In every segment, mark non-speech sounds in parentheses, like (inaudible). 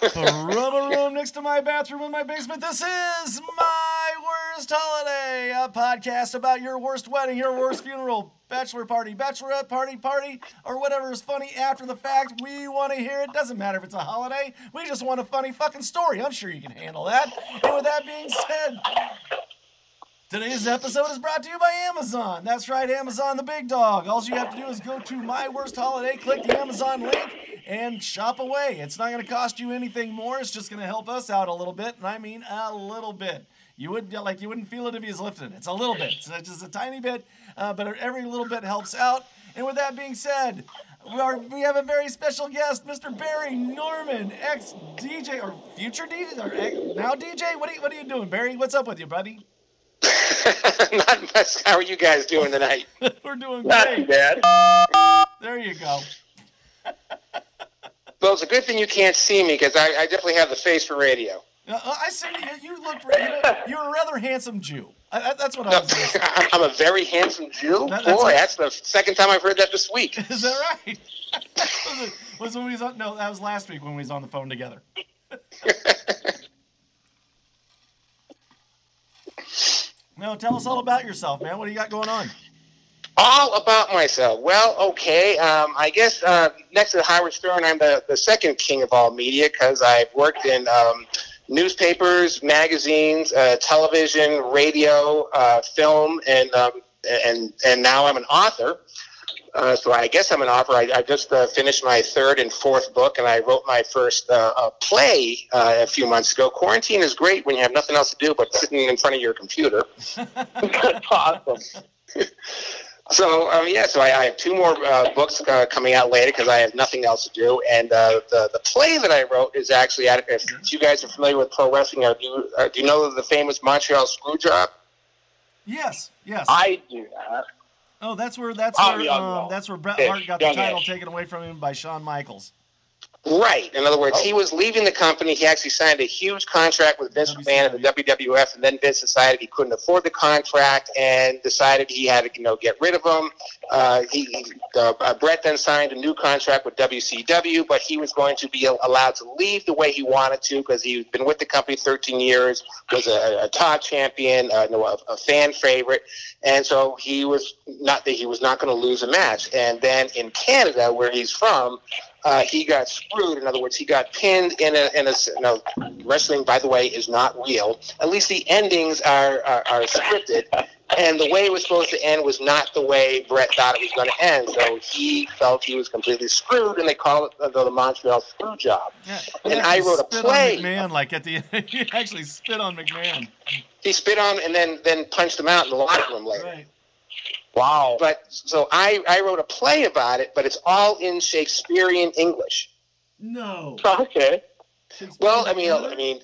Room next to my bathroom in my basement, this is My Worst Holiday, a podcast about your worst wedding, your worst funeral, bachelor party, bachelorette party, party, or whatever is funny after the fact. We want to hear it. Doesn't matter if it's a holiday. We just want a funny fucking story. I'm sure you can handle that. And with that being said, Today's episode is brought to you by Amazon. That's right, Amazon the big dog. All you have to do is go to My Worst Holiday, click the Amazon link, and shop away. It's not going to cost you anything more. It's just going to help us out a little bit, and I mean a little bit. You would like you wouldn't feel it if he's lifting. It's a little bit. It's just a tiny bit, uh, but every little bit helps out. And with that being said, we, are, we have a very special guest, Mr. Barry Norman, ex DJ or future DJ or ex, now DJ. What are you, what are you doing, Barry? What's up with you, buddy? (laughs) Not much. How are you guys doing tonight? (laughs) We're doing Not great. too bad. There you go. (laughs) Well, it's a good thing you can't see me because I, I definitely have the face for radio. Uh, I see you. You look. You know, you're a rather handsome Jew. I, I, that's what I No, was. Gonna say. I'm I'm a very handsome Jew. That- that's Boy, a- that's the second time I've heard that this week. Is that right? was, it, was when we was on? No, that was last week when we was on the phone together. No, tell us all about yourself, man. What do you got going on? All about myself. Well, okay. Um, I guess uh, next to Howard Stern, I'm the, the second king of all media because I've worked in um, newspapers, magazines, uh, television, radio, uh, film, and um, and and now I'm an author. Uh, so I guess I'm an author. I, I just uh, finished my third and fourth book, and I wrote my first uh, uh, play uh, a few months ago. Quarantine is great when you have nothing else to do but sitting in front of your computer. (laughs) (laughs) Awesome. So um, yeah, so I, I have two more uh, books uh, coming out later because I have nothing else to do. And uh, the the play that I wrote is actually if, if you guys are familiar with pro wrestling, do you, do you know the famous Montreal Screwjob? Yes, yes. I do that. Oh, that's where that's Oh, where yeah, um, that's where Bret Hart got the title taken away from him by Shawn Michaels. Right. In other words, Oh. he was leaving the company. He actually signed a huge contract with Vince McMahon at the WWF, and then Vince decided he couldn't afford the contract and decided he had to, you know, get rid of him. Uh, he, uh, uh, Bret then signed a new contract with WCW, but he was going to be allowed to leave the way he wanted to because he'd been with the company 13 years, was a, a top champion, uh, no, a, a fan favorite, and so he was not that he was not going to lose a match. And then in Canada, where he's from, uh, he got screwed. In other words, he got pinned in a in a. No, wrestling, by the way, is not real. At least the endings are are, are scripted. And the way it was supposed to end was not the way Bret thought it was going to end. So he felt he was completely screwed, and they call it uh, the Montreal Screw Job. Yeah, And I wrote a play. on McMahon like at the end, (laughs) he actually spit on McMahon. He spit on him and then then punched him out in the locker room later. Right. Wow. But so I I wrote a play about it, but it's all in Shakespearean English. No. Okay. Well, I mean, I mean,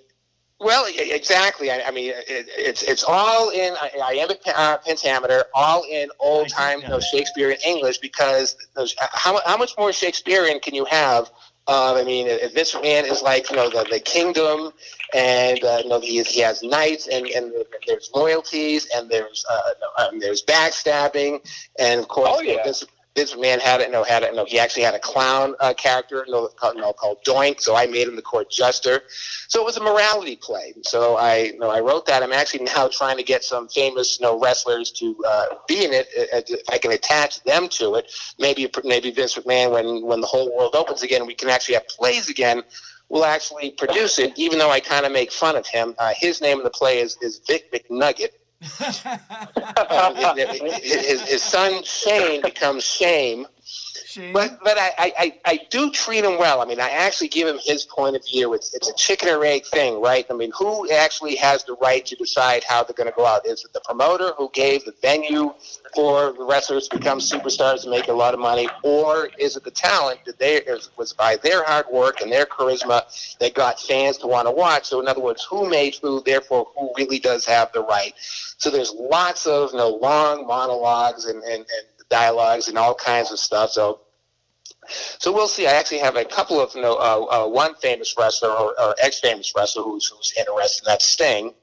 well, e- exactly. I, I mean, it, it's it's all in iambic uh, pentameter, all in old time you know, Shakespearean English. Because those, how how much more Shakespearean can you have? Uh, I mean, if this man is like you know the, the kingdom, and uh, you know he he has knights, and, and there's loyalties, and there's uh, um, there's backstabbing, and of course Oh, yeah. This man had it. No, had it. No, he actually had a clown uh, character, no, called, no, called Doink. So I made him the court jester. So it was a morality play. So I, you know, I wrote that. I'm actually (laughs) now trying to get some famous, you know, wrestlers to uh, be in it. uh, If I can attach them to it, maybe, maybe Vince McMahon, when when the whole world opens again, we can actually have plays again. Will actually produce it, even though I kind of make fun of him. Uh, his name in the play is, is Vic McNugget. His, his, son Shane becomes Shame. Shane. But but I, I, I- do treat him well. I mean, I actually give him his point of view. It's it's a chicken or egg thing, right? I mean, who actually has the right to decide how they're going to go out? Is it the promoter who gave the venue for the wrestlers to become superstars and make a lot of money, or is it the talent that they was by their hard work and their charisma that got fans to want to watch? So in other words, who made who? Therefore, who really does have the right? So there's lots of you know long monologues and and, and dialogues and all kinds of stuff. So so we'll see. I actually have a couple of, you know, uh, uh, one famous wrestler or, or ex-famous wrestler who's, who's interested. and That's Sting.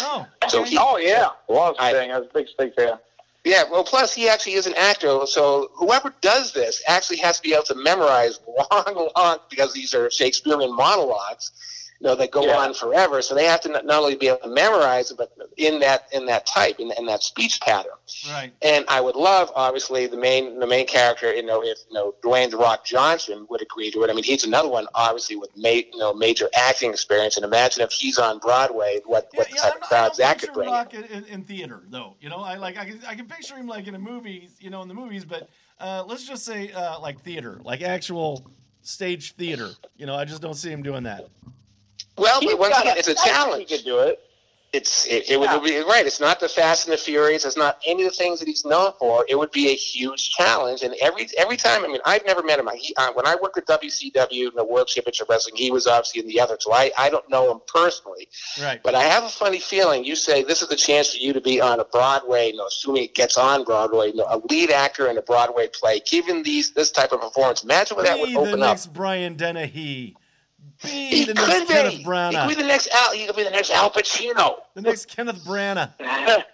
oh, So he- Oh yeah. Love I- I was a big Sting fan. Yeah, well, plus he actually is an actor, so whoever does this actually has to be able to memorize (laughs) long, long, because these are Shakespearean monologues, you know, that go Yeah. on forever. So they have to not not only be able to memorize it, but in that in that type, in, in that speech pattern. Right. And I would love, obviously, the main the main character. You know, if you know Dwayne the Rock Johnson would agree to it. I mean, he's another one, obviously, with ma- you know major acting experience. And imagine if he's on Broadway, what Yeah, what yeah, type I'm of crowds that could bring. in. Rock in, in, in theater though. You know, I like I can I can picture him like in a movie, you know, in the movies, but uh, let's just say uh, like theater, like actual stage theater. You know, I just don't see him doing that. Well, He's but once again, it's a challenge. He could do it. It's it, it Yeah. would be right. It's not the Fast and the Furious. It's not any of the things that he's known for. It would be a huge challenge. And every every time, I mean, I've never met him. He, uh, when I worked at WCW, and the World Championship Wrestling, he was obviously in the other. So I, I don't know him personally, Right. but I have a funny feeling. You say this is the chance for you to be on a Broadway. You know, assuming it gets on Broadway, you know, a lead actor in a Broadway play. Given these this type of performance, imagine what that Be would the open up. next Brian Dennehy. Be He the could next be. Kenneth Branagh. He could be the next Al. He could be the next Al Pacino. The next Kenneth Branagh. (laughs)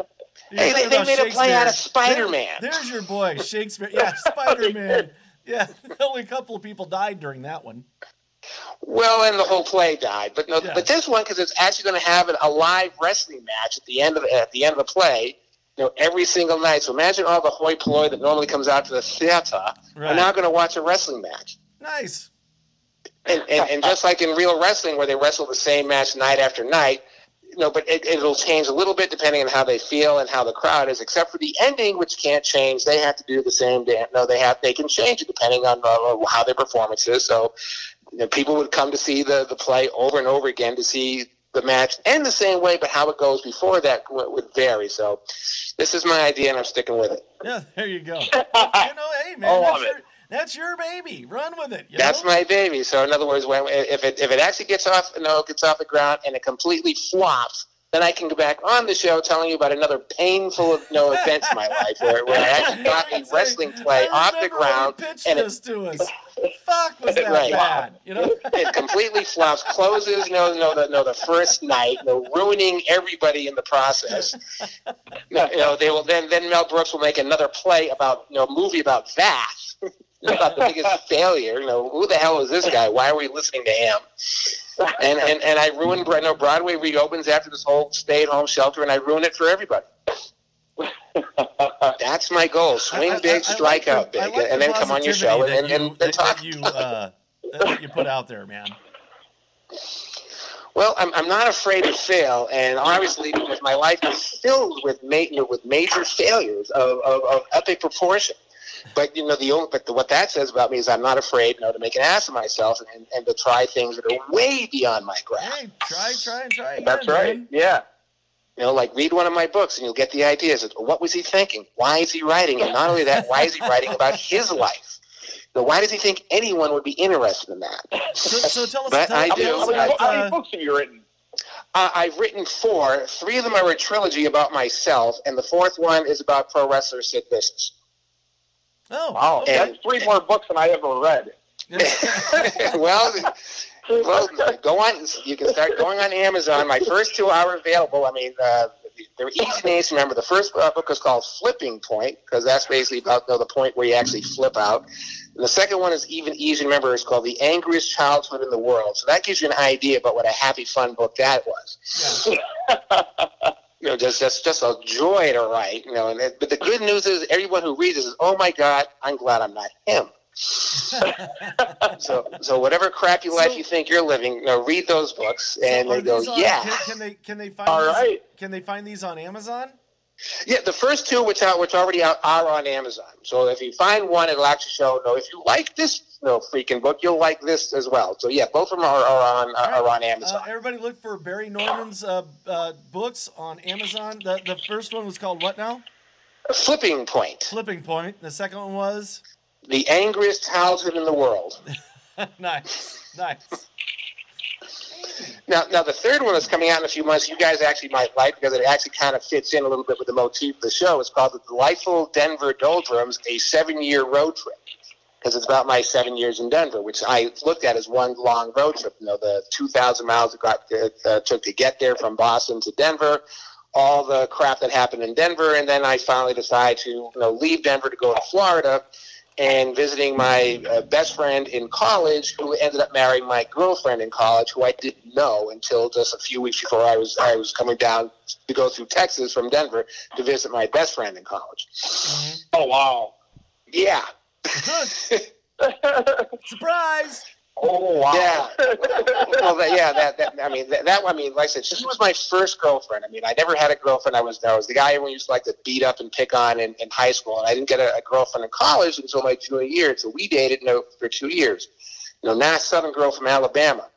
Hey, they, they made a play out of Spider Man. There- there's your boy, Shakespeare. Yeah, (laughs) Spider Man. Yeah, (laughs) only a couple of people died during that one. Well, and the whole play died, but no, Yeah. but this one because it's actually going to have an, a live wrestling match at the end of the, at the end of the play. You know, every single night. So imagine all the hoi polloi that normally comes out to the theater Right. are now going to watch a wrestling match. Nice. And, and, and just like in real wrestling, where they wrestle the same match night after night, you know, but it, it'll change a little bit depending on how they feel and how the crowd is. Except for the ending, which can't change. They have to do the same. Dance. No, they have. They can change it depending on uh, how their performance is. So, you know, people would come to see the the play over and over again to see the match end the same way, but how it goes before that would would vary. So, this is my idea, and I'm sticking with it. Yeah, there you go. (laughs) you know, hey man, I love that's, it. That's your baby. Run with it. That's know? my baby. So in other words, when if it if it actually gets off you know gets off the ground and it completely flops, then I can go back on the show telling you about another painful you know event in my life where, where I actually (laughs) got a wrestling play off the remember when you ground and it, to us. (laughs) Fuck, was that Right. bad? You know. (laughs) it completely flops, closes No, no, the no the first night, know, ruining everybody in the process. No, you know they will then then Mel Brooks will make another play about you know movie about that. About the biggest (laughs) failure. You know, who the hell is this guy? Why are we listening to him? And and, and I ruined. You know, Broadway reopens after this whole stay-at-home shelter, and I ruin it for everybody. (laughs) That's my goal: swing I- I- big, I strike like out the- big, like and the then come on your show and, that and, you- and, that- talk. that you uh, that you put out there, man. Well, I'm, I'm not afraid to fail, and obviously, because my life is filled with ma- with major failures of, of, of epic proportion. But you know, the only but the, what that says about me is I'm not afraid, you know, to make an ass of myself and, and to try things that are way beyond my grasp. Hey, try, try, and try again. That's right. man. Yeah. You know, like read one of my books, and you'll get the ideas. Of what was he thinking? Why is he writing? And not only that, why is he writing about his life? Know, why does he think anyone would be interested in that? So, so tell us. But tell, I do. How many, how many uh, books have you written? Uh, I've written four. Three of them are a trilogy about myself, and the fourth one is about pro wrestler Sid Vicious. Oh, Wow, okay. that's three more books than I ever read. (laughs) well, well, go on. You can start going on Amazon. My first two are available. I mean, uh, they're easy names to remember. The first uh, book is called Flipping Point because that's basically about you know, the point where you actually flip out. And the second one is even easier to remember. It's called The Angriest Childhood in the World. So that gives you an idea about what a happy, fun book that was. Yeah. (laughs) you know, just just just a joy to write. You know, and it, but the good news is everyone who reads this is, oh my God, I'm glad I'm not him. (laughs) So so whatever crappy life So- you think you're living, you know, read those books, and So they go, on- yeah, Can, can they can they find All these, right. Can they find these on Amazon? Yeah. The first two, which are which already are, are on Amazon. So if you find one, it'll actually show. No, if you like this, you know, freaking book, you'll like this as well. So yeah, both of them are, are on are, are on Amazon. Uh, everybody look for Barry Norman's uh, uh, books on Amazon. The the first one was called what now? Flipping Point, Flipping Point. The second one was the angriest childhood in the world. (laughs) nice, nice. Now, now the third one that's coming out in a few months, you guys actually might like because it actually kind of fits in a little bit with the motif of the show. It's called The Delightful Denver Doldrums, a seven-year road trip. Because it's about my seven years in Denver, which I looked at as one long road trip. You know, the 2,000 miles it got, uh, took to get there from Boston to Denver, all the crap that happened in Denver, and then I finally decided to you know leave Denver to go to Florida and visiting my uh, best friend in college, who ended up marrying my girlfriend in college, who I didn't know until just a few weeks before I was I was coming down to go through Texas from Denver to visit my best friend in college. Oh wow. Yeah. (laughs) Surprise! Oh wow. Yeah. well, that, yeah, that, that I mean that, that I mean, like I said, she was my first girlfriend. I mean, I never had a girlfriend. I was I was the guy everyone used to like to beat up and pick on in, in high school, and I didn't get a, a girlfriend in college until my junior year. So we dated know, for two years. You know, nice Southern girl from Alabama.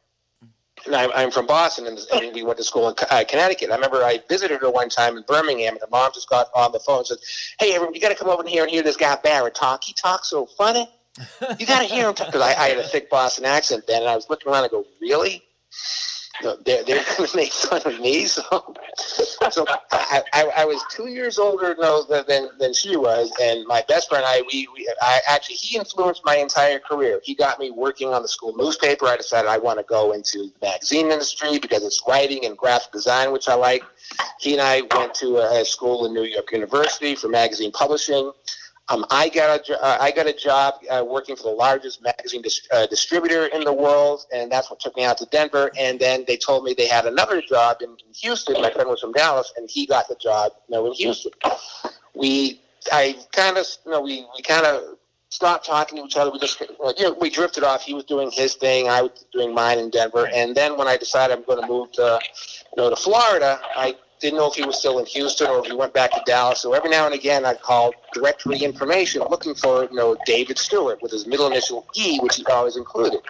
And I'm, I'm from Boston, and, and we went to school in uh, Connecticut. I remember I visited her one time in Birmingham, and the mom just got on the phone and said, "Hey, everyone, you got to come over here and hear this guy Barrett talk. He talks so funny." You got to hear him because I, I had a thick Boston accent then, and I was looking around and go, really? No, they're they're going (laughs) to make fun of me. So, so I, I, I was two years older no, than than she was, and my best friend, I we, we I actually he influenced my entire career. He got me working on the school newspaper. I decided I want to go into the magazine industry because it's writing and graphic design, which I like. He and I went to a, a school in New York University for magazine publishing. Um, I got a uh, I got a job uh, working for the largest magazine dis- uh, distributor in the world, and that's what took me out to Denver. And then they told me they had another job in, in Houston. My friend was from Dallas, and he got the job you know, in Houston. We I kind of you know we we kind of stopped talking to each other. We just you know we drifted off. He was doing his thing, I was doing mine in Denver. And then when I decided I'm going to move to you know to Florida, I didn't know if he was still in Houston or if he went back to Dallas. So every now and again, I called directory information looking for, you know, David Stewart with his middle initial E, which he always included.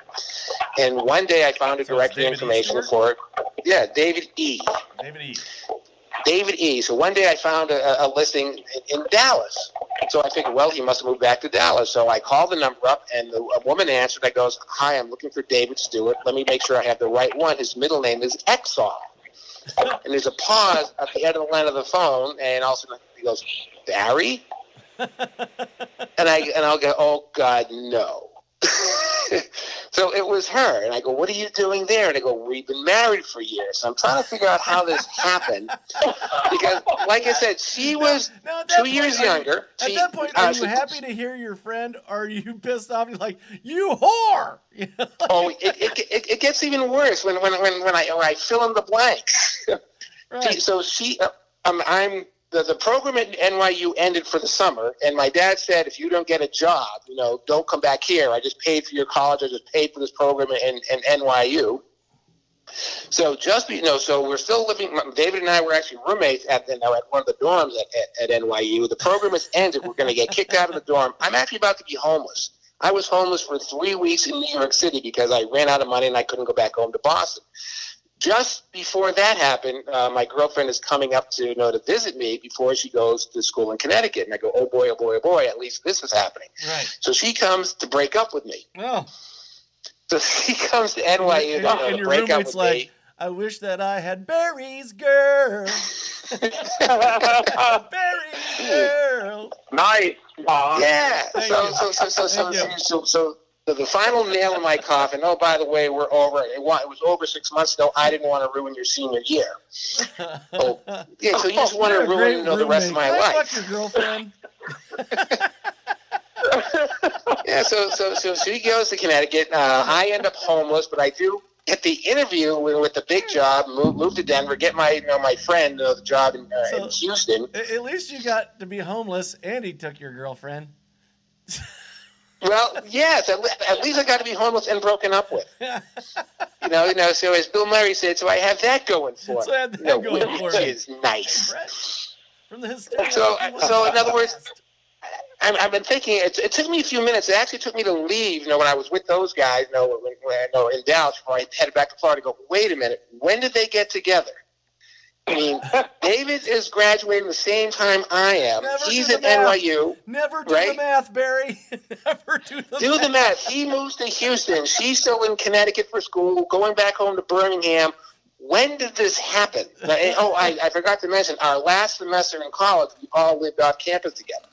And one day I found a So directory David E. information for it. Yeah, David E. David E. David E. So one day I found a, a listing in, in Dallas. So I figured, well, he must have moved back to Dallas. So I called the number up, and the, a woman answered. I goes, "Hi, I'm looking for David Stewart. Let me make sure I have the right one. His middle name is Exall." (laughs) and there's a pause at the end of the line of the phone, and all of a sudden he goes, "Barry," (laughs) and I and I'll go, "Oh God, no." (laughs) (laughs) so it was her, and I go, "What are you doing there?" And I go, "We've been married for years." So I'm trying to figure out how this happened because, like I said, she was Now, at two years you- younger. At She- that point, uh, are you she- happy to hear your friend? Or are you pissed off? You're like, you whore! (laughs) Oh, it, it, it, it gets even worse when when when, when I when I fill in the blanks. (laughs) right. So she, uh, um, I'm the, the program at NYU ended for the summer, and my dad said, if you don't get a job, you know, don't come back here. I just paid for your college. I just paid for this program in, in NYU. So just you know, so we're still living. David and I were actually roommates at know, at one of the dorms at, at, at NYU. The program has ended. We're going to get kicked out of the dorm. I'm actually about to be homeless. I was homeless for three weeks in New York City because I ran out of money and I couldn't go back home to Boston just before that happened, uh, my girlfriend is coming up to you know to visit me before she goes to school in Connecticut, and I go, oh boy, oh boy, oh boy, at least this is happening. Right. So she comes to break up with me. Oh, So (laughs) she comes to NYU and, you know, and to your break up with like, me. I wish that I had Barry's, girl. (laughs) (laughs) Barry's, girl. nice. Mom. Yeah. Thank So you. so so so so Thank you. so, so the, the final nail in my coffin. Oh, by the way, we're over. It, was over six months ago. I didn't want to ruin your senior year. (laughs) Oh, Yeah. So you just want to ruin you know, the rest of my roommate. I life. Fuck your girlfriend. (laughs) (laughs) yeah, so so so she goes to Connecticut. Uh, I end up homeless, but I do get the interview with, with the big job. Move, move to Denver, get my you know my friend uh, the job in, uh, in Houston. At least you got to be homeless, and he took your girlfriend. Well, yes, at, at least I got to be homeless and broken up with. (laughs) You know, you know. So as Bill Murray said, so I have that going for So I have that You know, going for me. is nice. From the. So- so in other words- I'm, I've been thinking. It, it took me a few minutes. It actually took me to leave. You know, when I was with those guys, you know, when, when, you know, in Dallas, before I headed back to Florida. Go, wait a minute. When did they get together? I mean, David is graduating the same time I am. Never He's at math. NYU. Never do the math, Barry. (laughs) Never do the Do math. the math. He moves to Houston. She's still in Connecticut for school, going back home to Birmingham. When did this happen? And- oh, I, I forgot to mention, our last semester in college, we all lived off campus together.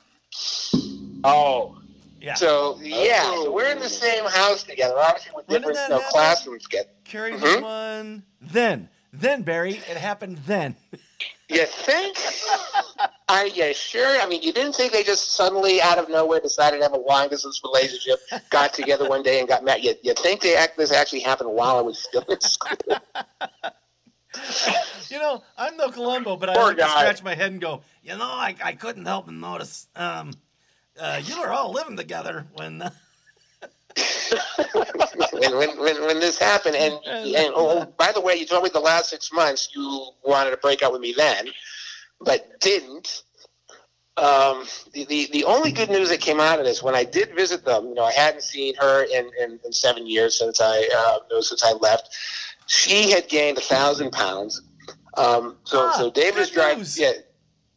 Oh. Yeah. So yeah, so we're in the same house together, obviously with When different you know, happen? classrooms together. Carry Mhm. one. Then. Then, Barry. It happened then. You think? Are you sure? I mean, you didn't think they just suddenly, out of nowhere, decided to have a long distance relationship, got together one day and got married? You, you think they act, this actually happened while I was still in school? (laughs) You know, I'm no Columbo, but I Poor like to scratch my head and go, you know, I, I couldn't help but notice. Um, uh, you were all living together when. Uh, (laughs) when, when, when, when this happened, and, and oh, by the way, you told me the last six months you wanted to break up with me then, but didn't. Um, the, the, the only good news that came out of this, when I did visit them, you know, I hadn't seen her in, in, in seven years since I uh, since I left. She had gained a thousand pounds. Um, so Ah, so David is driving. news. Yeah,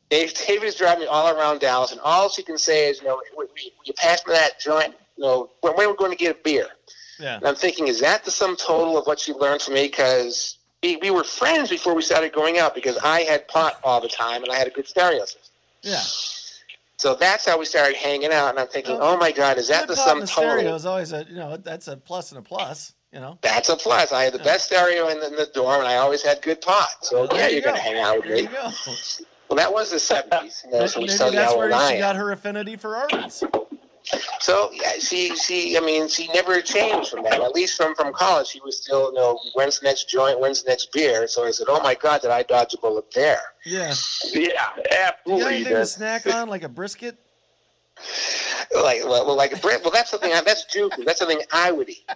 Dave, David is driving me all around Dallas, and all she can say is, you know, "Will you- you me that joint? You know, when, when we're going to get a beer. Yeah. And I'm thinking, is that the sum total of what she learned from me? Because we, we were friends before we started going out because I had pot all the time and I had a good stereo system. Yeah. So that's how we started hanging out. And I'm thinking, Well, oh my God, is that the sum the stereo total? is always a, you know, that's a plus and a plus, you know. That's a plus. I had the Yeah. best stereo in the, in the dorm and I always had good pot. So There yeah, you you're gonna hang out with There me. go. Well, that was the 70s. You know, so we Maybe that's where she got her affinity for Arby's. So yeah, she she I mean she never changed from that. At least from from college, she was still you know when's the next joint, when's the next beer. So I said, oh my god, did I dodge a bullet there? Yeah. Yeah, You got absolutely. you anything to snack on, like a brisket? Like well, well like Brett, well that's something I, that's juicy. That's something I would eat.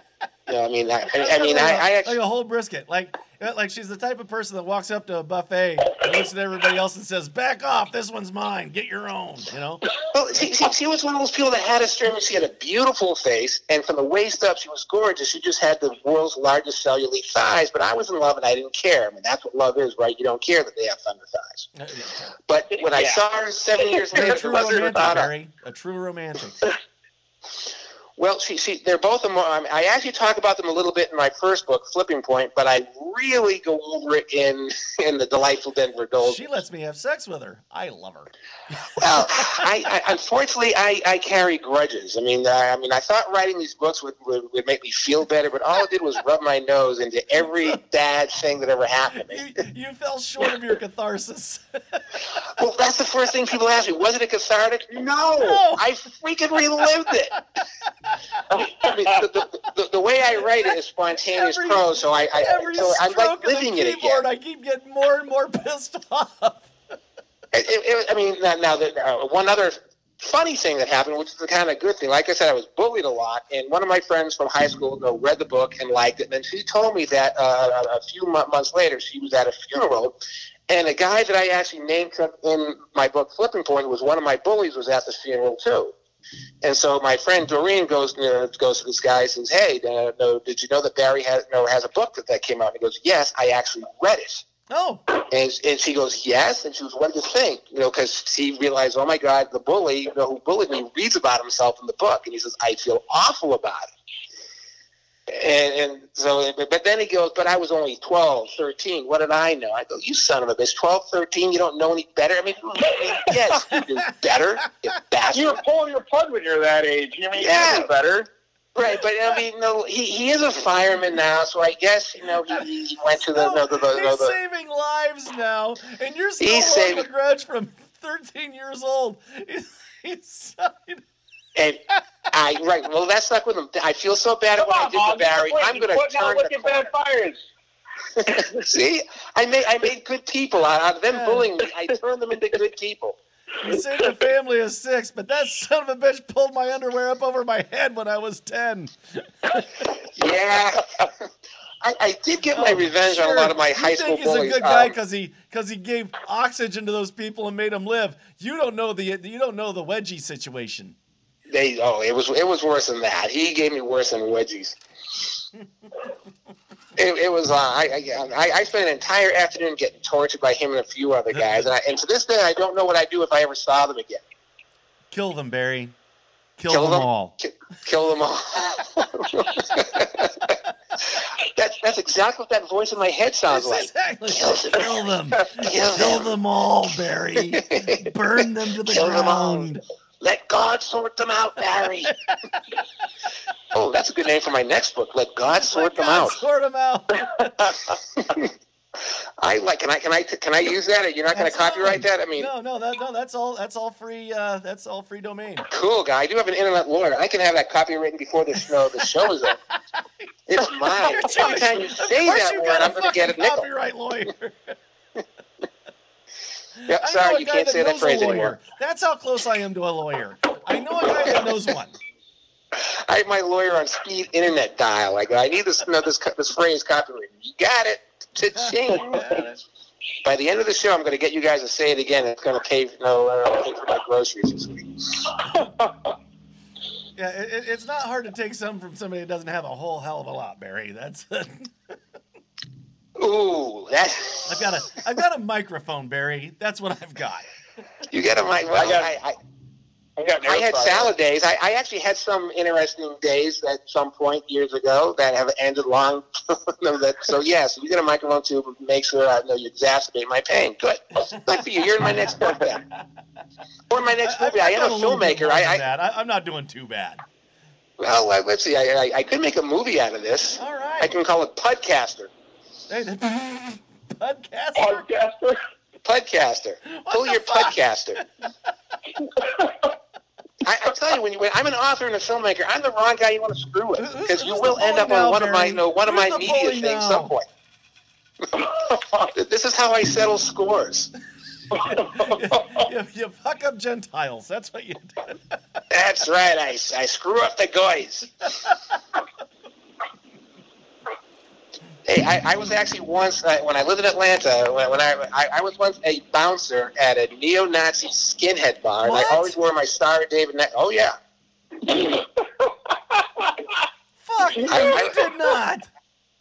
You know, I mean I, I, I mean I, I actually like a whole brisket. Like, like she's the type of person that walks up to a buffet and looks at everybody else and says, "Back off! This one's mine. Get your own." You know. well she, she, she was one of those people that had a string. She had a beautiful face, and from the waist up, she was gorgeous. She just had the world's largest cellulite thighs. But I was in love, and I didn't care. I mean that's what love is, right? You don't care that they have thunder thighs. Uh, yeah. But when I saw her seven years (laughs) A later, true (laughs) romantic, about her. A true romantic. (laughs) Well, see, she, they're both. emo- I, um, I actually talk about them a little bit in my first book, Flipping Point, but I really go over it in (laughs) in the Delightful Denver Gold. She lets me have sex with her. I love her. Well, (laughs) I, I unfortunately I, I carry grudges. I mean, I, I mean, I thought writing these books would, would would make me feel better, but all it did was rub my nose into every bad thing that ever happened. You, you fell short of your catharsis. (laughs) Well, that's the first thing people ask me. Was it a cathartic? No, No. I freaking relived it. I mean, the, the, way I write it is spontaneous Every- prose, so I, I Every so I'm like living it again. I keep getting more and more pissed off. It, it, I mean, now, now the, uh, one other funny thing that happened, which is the kind of good thing. Like I said, I was bullied a lot, and one of my friends from high school know, read the book and liked it. And then she told me that uh, a few mo- months later, she was at a funeral, and a guy that I actually named in my book, Flipping Point, was one of my bullies, was at the funeral too. And so my friend Doreen goes you know, goes to this guy and says, "Hey, uh, no, did you know that Barry has, no, has a book that, that came out?" And he goes, "Yes, I actually read it." Oh, And, and she goes, yes. And she goes, what do you think? You know, because she realized, oh my God, the bully, you know, who bullied me reads about himself in the book. And he says, I feel awful about it. And, and so, but then he goes, but I was only 12, 13. What did I know? I go, you son of a bitch, 12, 13, you don't know any better? I mean, yes, you do better, you (laughs) bastard. You're pulling your plug when you're that age. You mean Yeah. you know better? Right, but I mean, no, he, he is a fireman now, so I guess, you know, he, he went to the, no, the, the, the, he's the, saving lives now, and you're still He's holding a saving- grudge from 13 years old. (laughs) He's, he's And I right, well, that's not with him. I feel so bad Come what I did to Barry. I'm going to turn the corner. fires. (laughs) (laughs) See, I made I made good people out of them Yeah. bullying me. I turned them into good people. (laughs) he saved a family of six, but that son of a bitch pulled my underwear up over my head when I was 10. Yeah, I, I did get my Oh, revenge on a lot of my you high school think he's bullies. a good guy Um, because he because he gave oxygen to those people and made them live. You don't know the you don't know the wedgie situation. They oh, it was it was worse than that. He gave me worse than wedgies. (laughs) It, it was uh, I, I I spent an entire afternoon getting tortured by him and a few other guys, and, I, and to this day I don't know what I'd do if I ever saw them again. Kill them, Barry. Kill, Kill them, them? all. Ki- kill them all. (laughs) that's that's exactly what that voice in my head sounds like. Exactly. Kill them. Kill them. Kill them. all, Barry. (laughs) Burn them to the Kill them all. Let God sort them out, Barry. (laughs) oh, that's a good name for my next book. Let God sort Let them God out. Sort them out. (laughs) I like. Can I? Can I? Can I use that? You're not going to copyright that? I mean, no, no, that, no, that's all. That's all free. Uh, that's all free domain. cool guy. I do have an internet lawyer. I can have that copywritten before the show. The show is over. (laughs) It's mine. Every time you say that word, I'm going to get a nickel. Copyright lawyer. Yep, I know sorry, a you guy can't that say that phrase lawyer. anymore. That's how close I am to a lawyer. I know a guy that (laughs) knows one. I have my lawyer on speed internet dial. I go, I need this, know, this, this phrase copyrighted. You got it. Cha-ching. (laughs) By the end of the show, I'm going to get you guys to say it again. It's going to pay, uh, pay for my groceries this (laughs) week. Yeah, it, it- it's not hard to take some from somebody that doesn't have a whole hell of a lot, Barry. That's Ooh, that I've got a I've got a microphone, Barry. That's what I've got. you get a mic. Well, I got- I, I, I got I had salad days. I, I actually had some interesting days at some point years ago that have ended long. (laughs) so yes, you get a microphone too. Make sure I know you exacerbate my pain. Good. Good for you. You're in my next book then. Or my next I, movie. I, I've am done a filmmaker. I, I, I, I'm not doing too bad. well, let's see. I, I, I could make a movie out of this. All I can call it Podcaster. Hey, the podcaster. Podcaster. Podcaster. Pull your fuck? podcaster. (laughs) I, I tell you, when, you, when I'm an author and a filmmaker, I'm the wrong guy you want to screw with because you will end up now, on one of my, you know, one of my media things now? some point. (laughs) (laughs) This is how I settle scores. you, you fuck up Gentiles. That's what you do. That's right. I, I screw up the guys. Hey, I, I was actually once uh, when I lived in Atlanta. When, when I, I I was once a bouncer at a neo-Nazi skinhead bar, and I always wore my Star David. Ne- oh yeah, Fuck, you I- I- did not.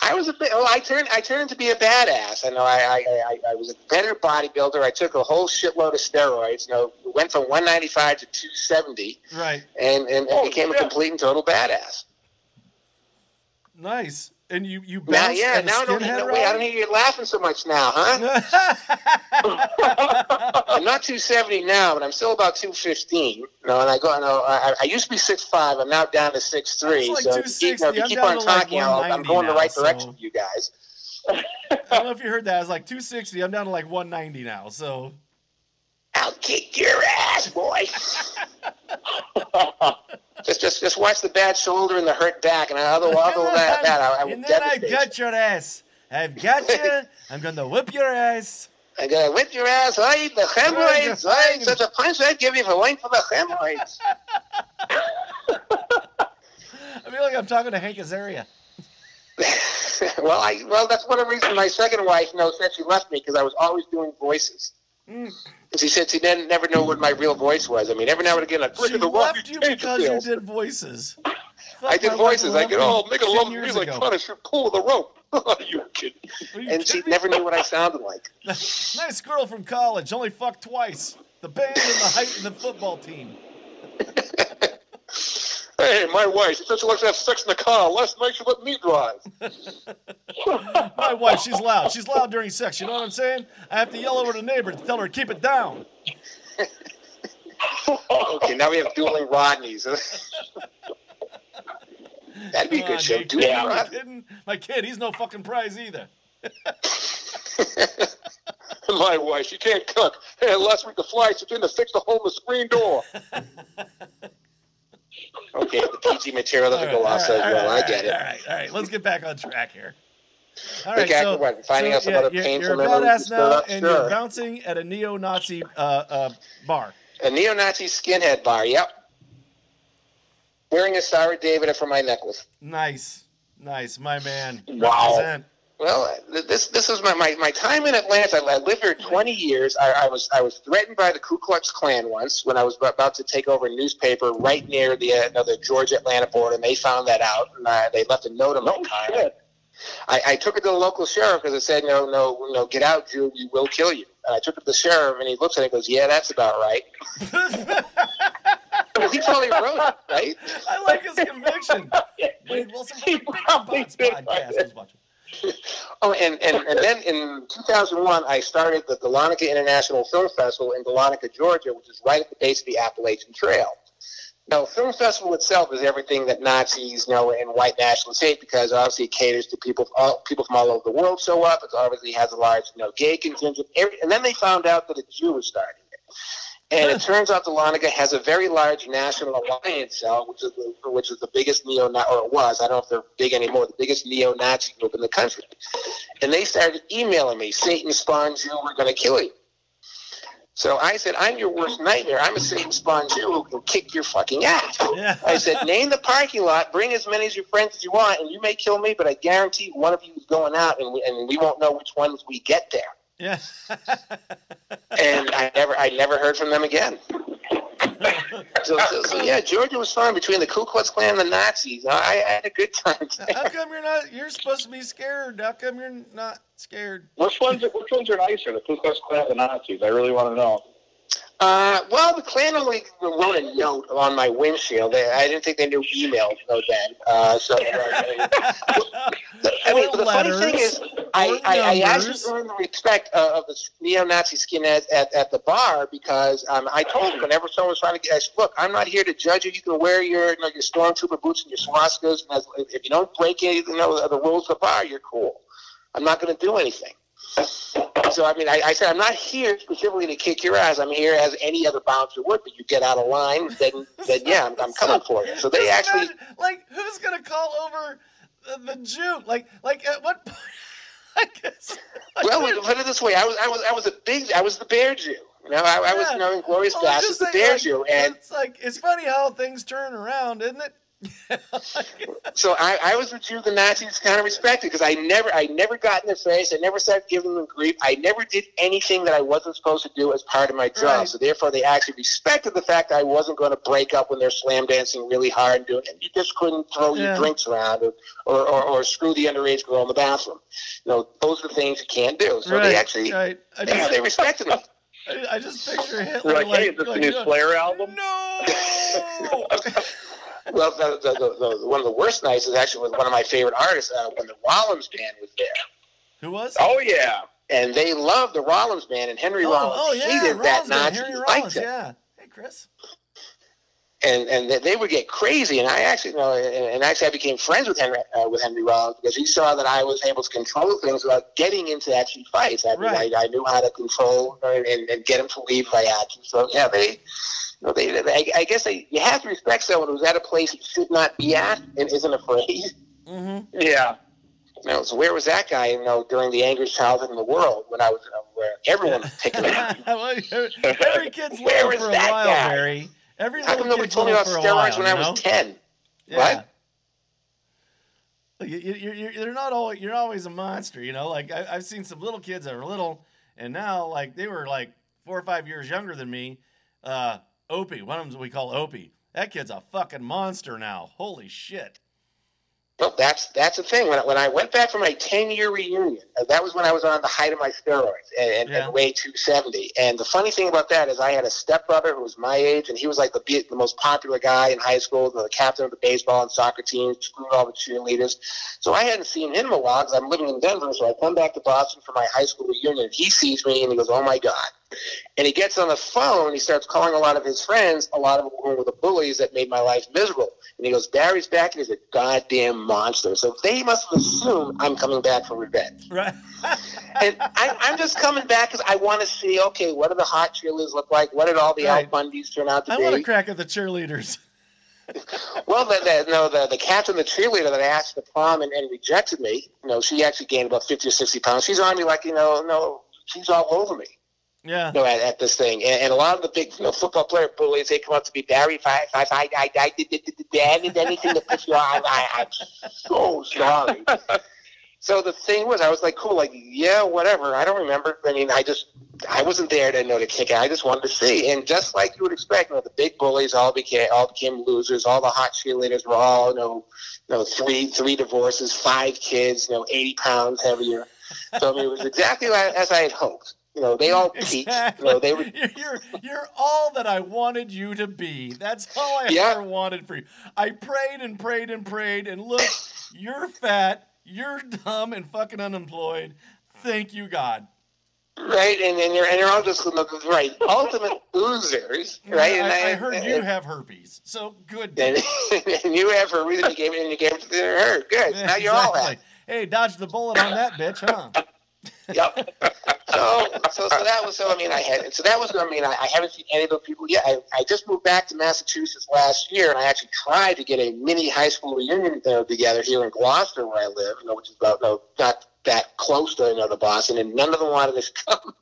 I was a bit. Oh, I turned. I turned to be a badass. I know. I, I, I, I was a better bodybuilder. I took a whole shitload of steroids. You know, went from 195 to 270, Right. and and, and Oh, became a complete and total badass. Nice. And you you Now, yeah. Now I don't. skinhead No, wait, I don't hear you laughing so much now, huh? (laughs) I'm not 270 now, but I'm still about 215. You know, and I go. No, I, I used to be 6'5". I'm now down to 6'3". Like so if you keep, 260. if you keep on like talking, I'll, I'm 190 going the right now, direction so- with you guys. (laughs) I don't know if you heard that. I was like 260. I'm down to like 190 now. So I'll kick your ass, boy. (laughs) just, just, just watch the bad shoulder and the hurt back, and other, other than that, that I, I and then I devastate got your ass. I've got you. (laughs) I'm gonna whip your ass. I'm gonna whip your ass. I the hemorrhoids. I such a punch I'd give you for waiting for the hemorrhoids. (laughs) I feel like I'm talking to Hank Azaria. well, I well that's one of the reasons my second wife you know said she left me because I was always doing voices. Mm. And she said she didn't never know what my real voice was. I mean, every now and again, I'd She the left you because you did voices. (laughs) I did voices. I could, oh, make a 10 love years music ago. trying to pull the rope. (laughs) you kidding? You And she me? never knew what I (laughs) sounded like. nice girl from college, only fucked twice. The band and the height and the football team. Hey, my wife, she said she likes to have sex in the car. Last night she let me drive. My wife, she's loud. She's loud during sex. You know what I'm saying? I have to yell over to the neighbor to tell her to keep it down. Okay, now we have dueling Rodneys. That'd be a good on, show. you Dueling kidding? You kidding? My kid, he's no fucking prize either. (laughs) My wife, she can't cook. Hey, last week the fly she in to fix the hole in the screen door. (laughs) okay, the PG material doesn't go off so all right, well. I get it. All right, all right. Let's get back on track here. All right, so, what, finding so, out some yeah, other you're, painful you're a badass now, and Sure. you're bouncing at a neo-Nazi uh, uh, bar. A neo-Nazi skinhead bar. Yep. Wearing a Sarah David for my necklace. Nice, nice, my man. Wow. Represent. Well, this this is my, my, my time in Atlanta. I lived here 20 years. I, I was I was threatened by the Ku Klux Klan once when I was about to take over a newspaper right near the uh, the Georgia Atlanta border, and they found that out, and uh, they left a note on my car. I, I took it to the local sheriff because it said, no, no, no, get out, Jew, we will kill you. And I took it to the sheriff, and he looks at it and goes, yeah, that's about right. (laughs) he probably wrote it, right? I like his conviction. (laughs) Wade Wilson from He the Big probably did podcast write was watching. Oh, and, and, and then in 2001, I started the Dahlonega International Film Festival in Dahlonega, Georgia, which is right at the base of the Appalachian Trail. No, film festival itself is everything that Nazis know and white nationalists hate because obviously it caters to people all, people from all over the world show up. It obviously has a large you know gay contingent, every, and then they found out that a Jew was starting it. And it turns out the Dahlonega has a very large national alliance cell, which is the, which is the biggest neo or it was I don't know if they're big anymore, the biggest neo-Nazi group in the country. And they started emailing me, Satan spawned Jew, we're going to kill you. So I said, I'm your worst nightmare. I'm a Satan spawn Jew who can kick your fucking ass. Yeah. I said, name the parking lot, bring as many of your friends as you want, and you may kill me, but I guarantee one of you is going out, and we, and we won't know which ones we get there. Yeah. And I never, I never heard from them again. (laughs) So, so, so yeah, Georgia was fun between the Ku Klux Klan and the Nazis. I, I had a good time. How come you're not? You're supposed to be scared. How come you're not scared? Which ones? Which ones are nicer, the Ku Klux Klan or the Nazis? I really want to know. Uh, well, the Klan only wrote a note on my windshield. They, I didn't think they knew email though then. Uh, so, uh, I mean, (laughs) the funny thing is, I, I, I actually earned the respect of the neo-Nazi skinheads at, at the bar because um, I told them whenever someone was trying to get, I said, look, I'm not here to judge you. You can wear your, you know, your stormtrooper boots and your swastikas, and as, if you don't break any, you know, the rules of the bar, you're cool. I'm not going to do anything. So I mean, I, I said I'm not here specifically to kick your ass. I'm here as any other bouncer would. But you get out of line, then (laughs) then yeah, I'm, I'm coming for you. So they actually, like, who's gonna call over the, the Jew? Like, like at what point? (laughs) I guess. like, well, put it this way: I was I was I was a big I was the bear Jew. You know, I, I was Yeah. you know in glorious well, bastards, the bear like, Jew, and it's like it's funny how things turn around, isn't it? (laughs) so I, I was the Jew the Nazis kind of respected because I never I never got in their face. I never started giving them grief. I never did anything that I wasn't supposed to do as part of my job. Right. So therefore, they actually respected the fact that I wasn't going to break up when they're slam dancing really hard and doing. And you just couldn't throw Yeah. your drinks around or, or, or, or screw the underage girl in the bathroom. You know, those are the things you can't do. So right, they actually right. I yeah, just, they respected me. I, I just picture (laughs) Hitler like, like, hey, is this like, the new Slayer album? No. (laughs) Well, the, the, the, the, one of the worst nights is actually with one of my favorite artists uh, when the Rollins band was there. Who was? Oh yeah. and they loved the Rollins band, and Henry oh, Rollins oh, yeah, hated that Rollins, man, Nazi. Henry Rollins, yeah. Hey, Chris. and and they- they would get crazy. And I actually, you know, and, and actually, I became friends with Henry uh, with Henry Rollins because he saw that I was able to control things without getting into actually fights. I mean, Right. I, I knew how to control and, and get him to leave if I had to. So yeah, they. You know, they, they, I guess they, you have to respect someone who's at a place he should not be at and isn't afraid. Mm-hmm. Yeah. You know, so where was that guy? You know, during the angriest childhood in the world when I was uh, where everyone was picking him. (laughs) well, every kid's Where little was for a that while, guy? Barry. Every How little come nobody told me about for a while, steroids when I you know? was ten? Yeah. What? Like, You, you, you're, you're not always you're always a monster, you know. Like I, I've seen some little kids that were little, and now like they were like four or five years younger than me. Uh, Opie, one of them we call Opie. That kid's a fucking monster now. Holy shit! Well, that's that's the thing. When I, when I went back for my ten year reunion, uh, that was when I was on the height of my steroids and, and, Yeah. and weighed two seventy. And the funny thing about that is, I had a stepbrother who was my age, and he was like the the most popular guy in high school, the captain of the baseball and soccer team, screwed all the cheerleaders. So I hadn't seen him in a while because I'm living in Denver. So I come back to Boston for my high school reunion. And he sees me and he goes, "Oh my god." And he gets on the phone. and He starts calling a lot of his friends. A lot of them were the bullies that made my life miserable. And he goes, Barry's back, and he's a goddamn monster. So they must have assumed I'm coming back for revenge. (laughs) Right? And I, I'm just coming back because I want to see, okay, what do the hot cheerleaders look like? What did all the Right. Al Bundys turn out to I be? I want to crack at the cheerleaders. (laughs) Well, the, the, no, the, the captain, the cheerleader that I asked to prom and, and rejected me, you know, she actually gained about 50 or 60 pounds. She's on me like, you know, no, she's all over me. Yeah. you know, at, at this thing. And, and a lot of the big you know, football player bullies, they come out to be Barry, if I, if I, I, I, I did, did, did, did, I did anything to piss you off, I, I'm so sorry. so the thing was, I was like, cool, like, yeah, whatever. I don't remember. I mean, I just, I wasn't there to know to kick it. I just wanted to see. And just like you would expect, you know, the big bullies all became, all became losers. All the hot cheerleaders were all, you know, you know, three, three divorces, five kids, you know, 80 pounds heavier. So I mean, it was exactly as I had hoped. You know, they all (laughs) peaked. Exactly. You know, they were You're, you're all that I wanted you to be. That's all I Yeah. ever wanted for you. I prayed and prayed and prayed, and look, you're fat, you're dumb, and fucking unemployed. Thank you, God. Right, and, and you're and you're all just right, ultimate losers, right? I, and I, heard and, you have herpes, so good. And, (laughs) and you have herpes, reason you gave it, and you gave it to her. Good. Yeah, now you're all exactly. Hey, dodged the bullet on that bitch, huh? Yep. So, so, so that was so. I mean, I had so that was. I mean, I, I haven't seen any of those people yet. I, I just moved back to Massachusetts last year, and I actually tried to get a mini high school reunion uh, together here in Gloucester, where I live. You know, which is about no, not that close to you know, to Boston, and none of them wanted to (laughs) come.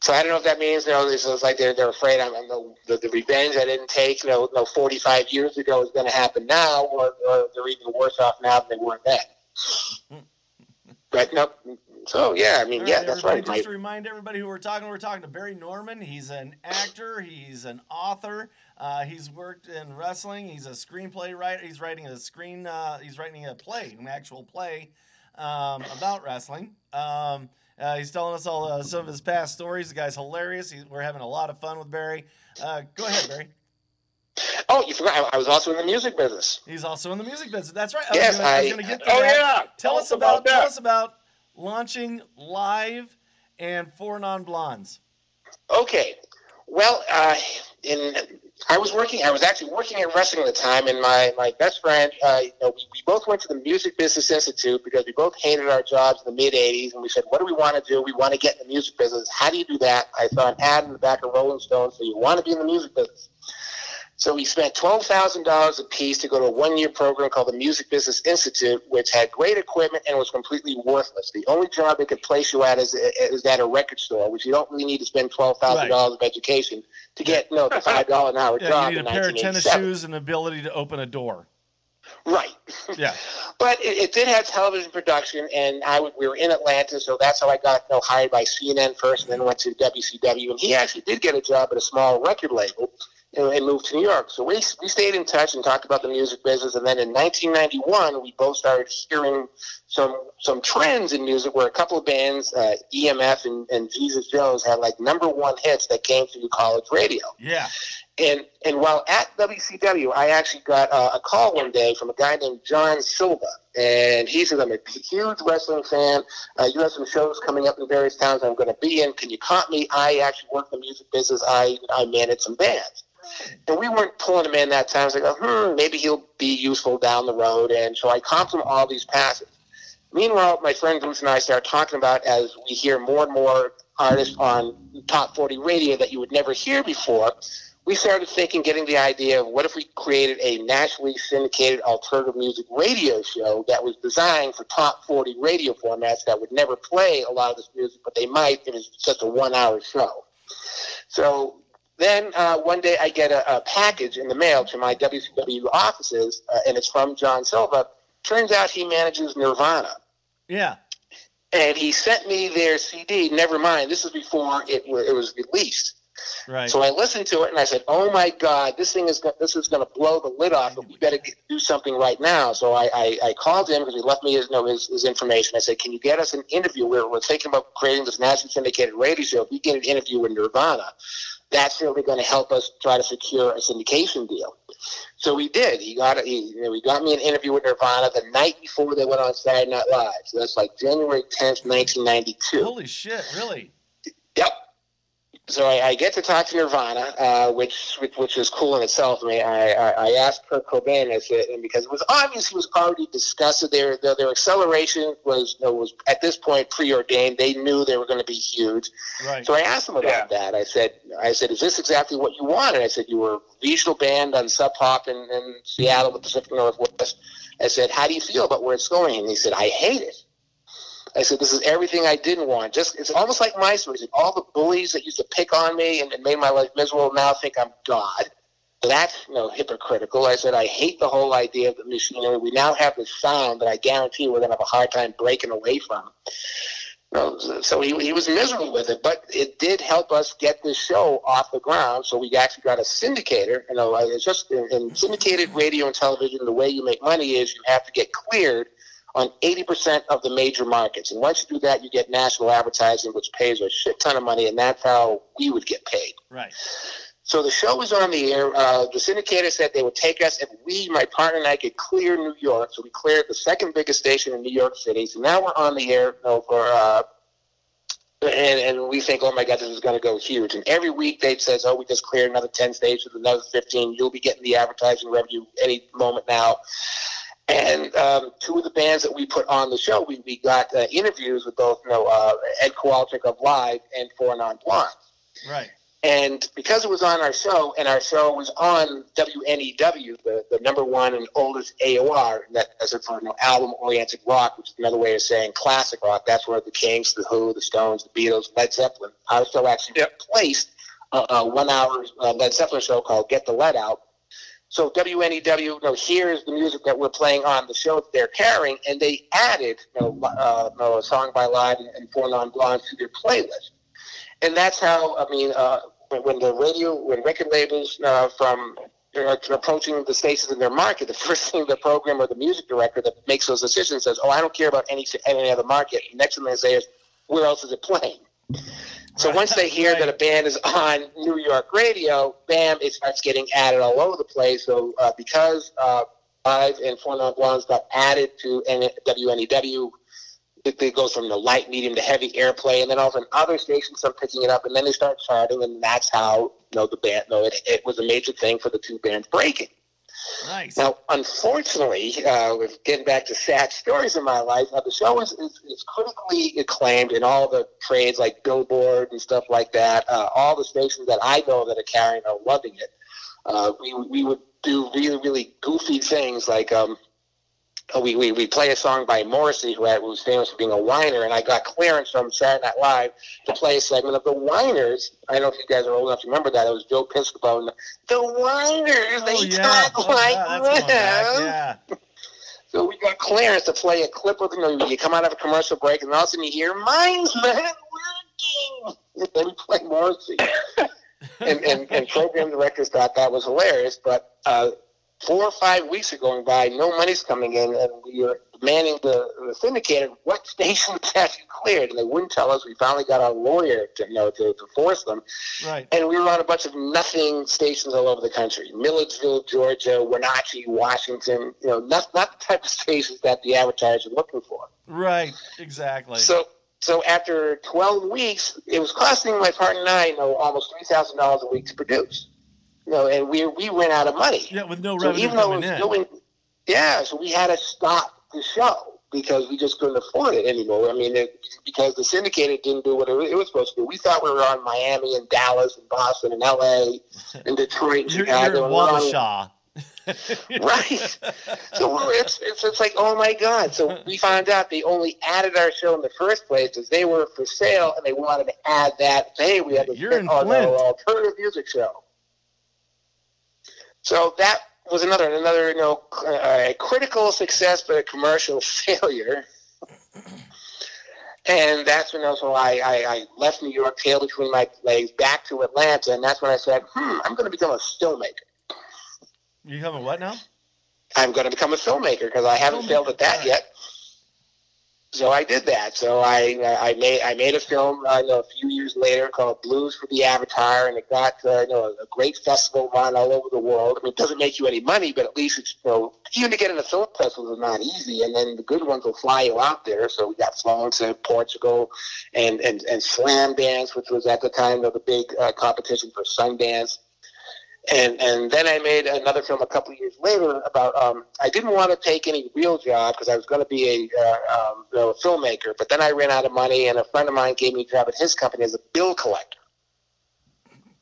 So I don't know if that means you know it's, like they're they're afraid I'm, I'm the, the the revenge I didn't take you know, you know 45 years ago is going to happen now, or, or they're even worse off now than they were then. But nope. So yeah, I mean All yeah, that's right. Just to remind everybody who we're talking, we're talking to Barry Norman. He's an actor. He's an author. Uh, he's worked in wrestling. He's a screenplay writer. He's writing a screen. Uh, he's writing a play, an actual play um, about wrestling. Um, uh, he's telling us all uh, some of his past stories. The guy's hilarious. He, we're having a lot of fun with Barry. Uh, go ahead, Barry. Oh, you forgot. I, I was also in the music business. He's also in the music business. That's right. I Yes, gonna, I was gonna get to Oh that. yeah. Tell us about, that. tell us about launching live and four non blondes. Okay. Well, uh, in I was working. I was actually working at wrestling at the time, and my my best friend. Uh, you know, we, we both went to the Music Business Institute because we both hated our jobs in the mid '80s, and we said, "What do we want to do? We want to get in the music business. How do you do that?" I saw an ad in the back of Rolling Stone, so you want to be in the music business. So we spent twelve thousand dollars a piece to go to a one-year program called the Music Business Institute, which had great equipment and was completely worthless. The only job they could place you at is, is at a record store, which you don't really need to spend twelve thousand dollars of education to get know, the five dollar an hour (laughs) Yeah, job you need a pair of tennis shoes and the ability to open a door. Right. Yeah. (laughs) But it, it did have television production, and I we were in Atlanta, so that's how I got you know, hired by CNN first, and then went to WCW. And he actually did get a job at a small record label and, and moved to New York. So we, we stayed in touch and talked about the music business. And then in 1991, we both started hearing some some trends in music where a couple of bands, uh, EMF and, and Jesus Jones, had like number one hits that came through college radio. Yeah. And and while at WCW, I actually got uh, a call one day from a guy named John Silva, and he says, "I'm a huge wrestling fan. Uh, you have some shows coming up in various towns I'm going to be in. Can you comp me? I actually work in the music business. I I manage some bands." And we weren't pulling him in that time. I was like, oh, hmm, maybe he'll be useful down the road. And so I comped him all these passes. Meanwhile, my friend Bruce and I start talking about as we hear more and more artists on top 40 radio that you would never hear before. We started thinking, getting the idea of what if we created a nationally syndicated alternative music radio show that was designed for top 40 radio formats that would never play a lot of this music, but they might if it's just a one hour show. So then uh, one day I get a, a package in the mail to my WCW offices, uh, and it's from John Silva. Turns out he manages Nirvana. Yeah. And he sent me their CD. Never mind, this is before it, it was released. Right. So I listened to it and I said, "Oh my God, this thing is this is going to blow the lid off. But we better get, do something right now." So I, I, I called him because he left me his, you know, his, his information. I said, "Can you get us an interview? We're, we're thinking about creating this nationally syndicated radio show. If we get an interview with Nirvana, that's really going to help us try to secure a syndication deal." So we did. He got he, you know, he got me an interview with Nirvana the night before they went on Saturday Night Live. So that's like January tenth, nineteen ninety two. Holy shit! Really? Yep. So I, I get to talk to Nirvana, uh, which, which which is cool in itself. I mean, I, I, I asked Kurt Cobain, I said, and because it was obvious he was already discussed. Their their, their acceleration was you know, was at this point preordained. They knew they were going to be huge. Right. So I asked him about that. I said, I said, is this exactly what you wanted? I said, you were a regional band on Sub Pop in, in Seattle, the Pacific Northwest. I said, how do you feel about where it's going? And he said, I hate it. I said, this is everything I didn't want. Just it's almost like my stories. All the bullies that used to pick on me and, and made my life miserable now think I'm God. That's you know hypocritical. I said I hate the whole idea of the machinery. We now have this sound that I guarantee we're going to have a hard time breaking away from. No, so he, he was miserable with it, but it did help us get this show off the ground. So we actually got a syndicator. You know, it's just in, in syndicated radio and television. The way you make money is you have to get cleared on 80% of the major markets, and once you do that, you get national advertising, which pays a shit ton of money, and that's how we would get paid. Right. So the show was on the air. Uh, the syndicator said they would take us if we, my partner and I, could clear New York. So we cleared the second biggest station in New York City. So now we're on the air you know, for uh, and, and we think, oh my God, this is going to go huge. And every week they says, oh, we just cleared another 10 stations, another 15. You'll be getting the advertising revenue any moment now. And um, two of the bands that we put on the show, we, we got uh, interviews with both you know, uh, Ed Kowalczyk of Live and Four Non Blondes. Right. And because it was on our show, and our show was on WNEW, the, the number one and oldest AOR, that as a for you know, album-oriented rock, which is another way of saying classic rock. That's where the Kinks, the Who, the Stones, the Beatles, Led Zeppelin. Our show actually Yep. replaced a, a one-hour uh, Led Zeppelin show called Get the Lead Out. So WNEW, you know, here's the music that we're playing on the show that they're carrying, and they added, you know, uh, you know, a song by Live and, Four Non Blondes to their playlist and that's how I mean, uh, when, the radio, when record labels uh, from are approaching the stations in their market, (laughs) the first thing the program or the music director that makes those decisions says, "Oh, I don't care about any any other market." Next thing they say is, "Where else is it playing?" So once they (laughs) hear that a band is on New York radio, bam, it starts getting added all over the place. So uh, because uh, Live and Four Non Blondes got added to N- WNEW, it, it goes from the light, medium to heavy airplay, and then all of other stations start picking it up, and then they start charting, and that's how you know the band. No, it, it was a major thing for the two bands breaking. Nice. Now, unfortunately, uh, getting back to sad stories in my life, now the show is, is, is critically acclaimed in all the trades like Billboard and stuff like that. Uh, all the stations that I know that are carrying are loving it. Uh, we, we would do really, really goofy things like um, we, we, we play a song by Morrissey, who, had, famous for being a whiner, and I got clearance from Saturday Night Live to play a segment of the Whiners. I don't know if you guys are old enough to remember that. It was Joe Piscopo and the, Whiners. oh, they yeah. talk Oh, (laughs) like yeah, that's going back. this. Yeah. So we got clearance to play a clip of, you know, you come out of a commercial break and all of a sudden you hear, mine's not working. And (laughs) then we play Morrissey. (laughs) and, and, and program directors thought that was hilarious. But uh, four or five weeks are going by, no money's coming in, and we are demanding the, the syndicator what (laughs) station was actually cleared. And they wouldn't tell us. We finally got our lawyer to, you know, to, to force them. Right. And we were on a bunch of nothing stations all over the country. Milledgeville, Georgia, Wenatchee, Washington, you know, not, not the type of stations that the advertisers are looking for. Right. Exactly. So, so after 12 weeks, it was costing my partner and I, you know, almost $3,000 a week to produce. You know, and we, we ran out of money. yeah, with no revenue So even though coming in. doing, yeah, so we had to stop the show because we just couldn't afford it anymore. I mean, it, because the syndicated didn't do what it, it was supposed to do. We thought we were on Miami and Dallas and Boston and L.A. (laughs) and Detroit and you're, Chicago. you're and Waukesha. (laughs) Right. So we're, it's, it's it's like oh my god! So we found out they only added our show in the first place because they were for sale and they wanted to add that. Hey, we have a You're in Flint. alternative music show. So that was another another you know uh, a critical success but a commercial (laughs) failure. And that's when also I, I, I left New York, tail between my legs, back to Atlanta, and that's when I said, "Hmm, I'm going to become a filmmaker. You having what now? I'm going to become a filmmaker because I haven't Filmmaker, failed at that right. yet." So I did that. So I I made I made a film uh, know, a few years later called Blues for the Avatar, and it got uh, you know a great festival run all over the world. I mean, it doesn't make you any money, but at least it's you know even to get into film festivals is not easy. And then the good ones will fly you out there. So we got flown to Portugal, and and and Slamdance, which was at the time you know, the big uh, competition for Sundance. And and then I made another film a couple of years later about um, I didn't want to take any real job because I was going to be a, uh, um, you know, a filmmaker, but then I ran out of money, and a friend of mine gave me a job at his company as a bill collector.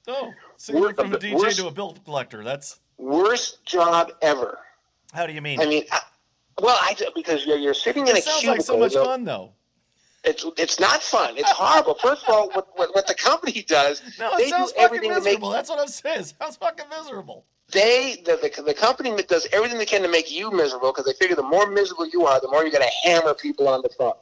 Oh, so you went from a DJ we're- to a bill collector. That's Worst job ever. how do you mean? I mean, I, well, I because you're, you're sitting in a it sounds cubicle. like so much fun, though. It's it's not fun. It's horrible. First of all, what, what, what the company does, No, they it sounds do fucking everything to make miserable. That's what I'm saying. It sounds fucking miserable. they the, the the company does everything they can to make you miserable because they figure the more miserable you are, the more you're going to hammer people on the phone.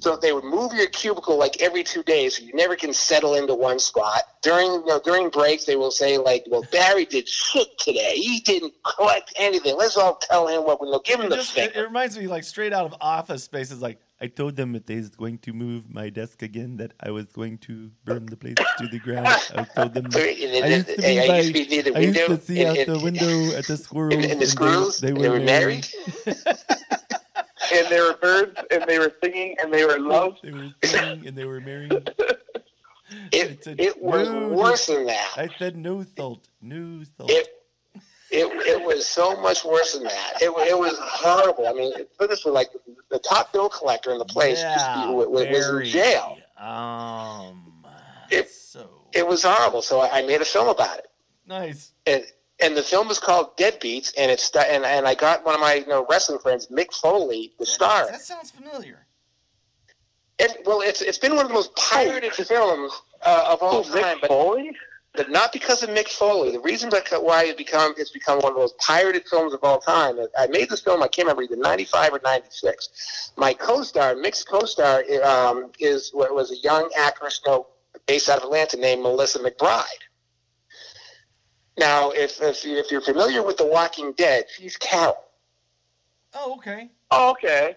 So they would move your cubicle like every two days, so you never can settle into one spot. During you know, during breaks, they will say like, "Well, Barry did shit today. He didn't collect anything. Let's all tell him what we know. Give him It, the just, it, finger." it reminds me like straight out of Office Space. Like I told them that they was going to move my desk again. That I was going to burn the place to the ground. I told them. (laughs) That I used to Hey, be I used to be near the I used to see and- out the window at the squirrels. And, and the they- screws, they, they, were married. Um, (laughs) and they were birds, and they were singing, and they were in love. They were singing and they were married. (laughs) It said, it was "No, worse than that. I said no salt, no salt. It it it was so much worse than that. It it was horrible. I mean, put this way, like the top bill collector in the place yeah, was, was in jail. Um, It- so It was horrible. So I, I made a film about it. nice. and and the film is called Deadbeats, and it's and and I got one of my you know wrestling friends, Mick Foley, the star. That sounds familiar. It, well, it's it's been one of the most pirated films uh, of all Oh, time, Mick but, Foley? But not because of Mick Foley. The reason why it become it's become one of the most pirated films of all time. I made this film. I can't remember either ninety five or ninety six. My co-star, Mick's co-star, um, is was a young actress, based out of Atlanta, named Melissa McBride. Now, if if, you, if you're familiar with The Walking Dead, she's Carol. Oh, okay. Oh, okay.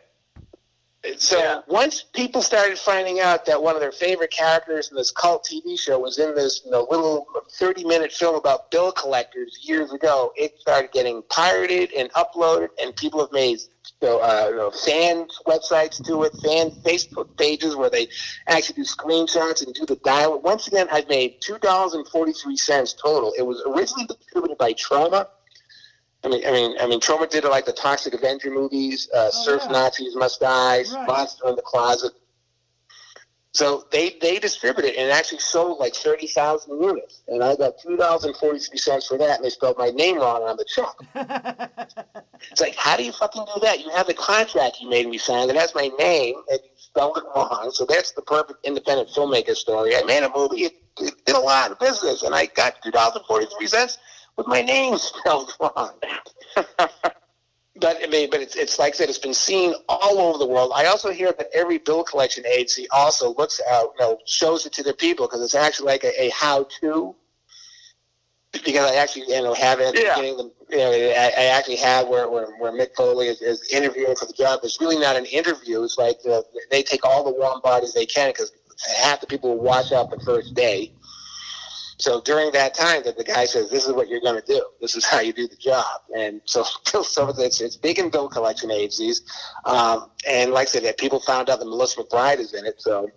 So Yeah. once people started finding out that one of their favorite characters in this cult TV show was in this you know, little 30 minute film about bill collectors years ago, it started getting pirated and uploaded, and people have made so, uh, you know, fan websites to it, fan Facebook pages where they actually do screenshots and do the dial. Once again, I've made $2.43 total. It was originally distributed by Troma. I mean, I mean, I mean, Troma did like the Toxic Avenger movies, uh, Oh, Surf yeah. Nazis Must Die, Right. Monster in the Closet. So they they distributed it and actually sold like thirty thousand units, and I got two dollars and forty three cents for that, and they spelled my name wrong on the check. (laughs) It's like, how do you fucking do that? You have the contract you made me sign that has my name, and you spelled it wrong. So that's the perfect independent filmmaker story. I made a movie, it, it did a lot of business, and I got two dollars and forty three cents with my name spelled (laughs) wrong. But I mean, but it's, it's like I said, it's been seen all over the world. I also hear that every bill collection agency also looks out, you know, shows it to their people because it's actually like a, a how-to. Because I actually, you know, have it Yeah. the, you know, I, I actually have where, where, where Mick Foley is, is interviewing for the job. It's really not an interview. It's like uh, they take all the warm bodies they can because half the people will wash out the first day. So during that time, that the guy says, "This is what you're going to do. This is how you do the job." And so, (laughs) so it's, it's big in bill collection agencies. Um, and like I said, that people found out that Melissa McBride is in it. So,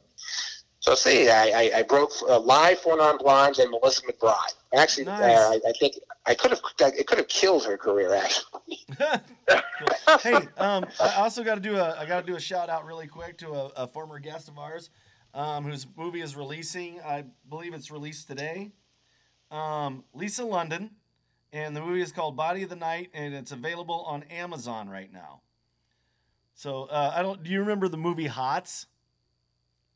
so see, I, I, I broke uh, live for non blondes and Melissa McBride. Actually, Nice. uh, I, I think I could have it could have killed her career. Actually, (laughs) (laughs) Hey, um, I also got to do a I got to do a shout out really quick to a, a former guest of ours, um, whose movie is releasing. I believe it's released today. Um, Lisa London, and the movie is called Body of the Night, and it's available on Amazon right now. So uh, I don't. Do you remember the movie Hots?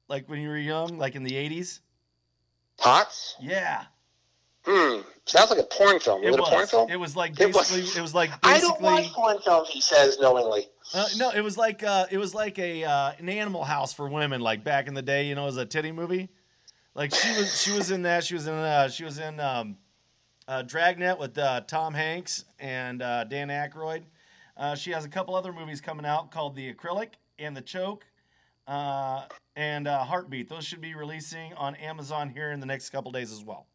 Like when you were young, like in the eighties? Hots. Yeah, Hmm. Sounds like a porn film. it Was it, a porn was. film? It was like It was- basically. It was like I don't watch porn films. He says knowingly. Uh, no, it was like uh, it was like a uh, an Animal House for women, like back in the day. You know, it was a titty movie. Like she was she was in that. She was in uh, she was in um, uh, Dragnet with uh, Tom Hanks and uh, Dan Aykroyd. Uh, she has a couple other movies coming out called The Acrylic and The Choke uh, and uh, Heartbeat. Those should be releasing on Amazon here in the next couple days as well.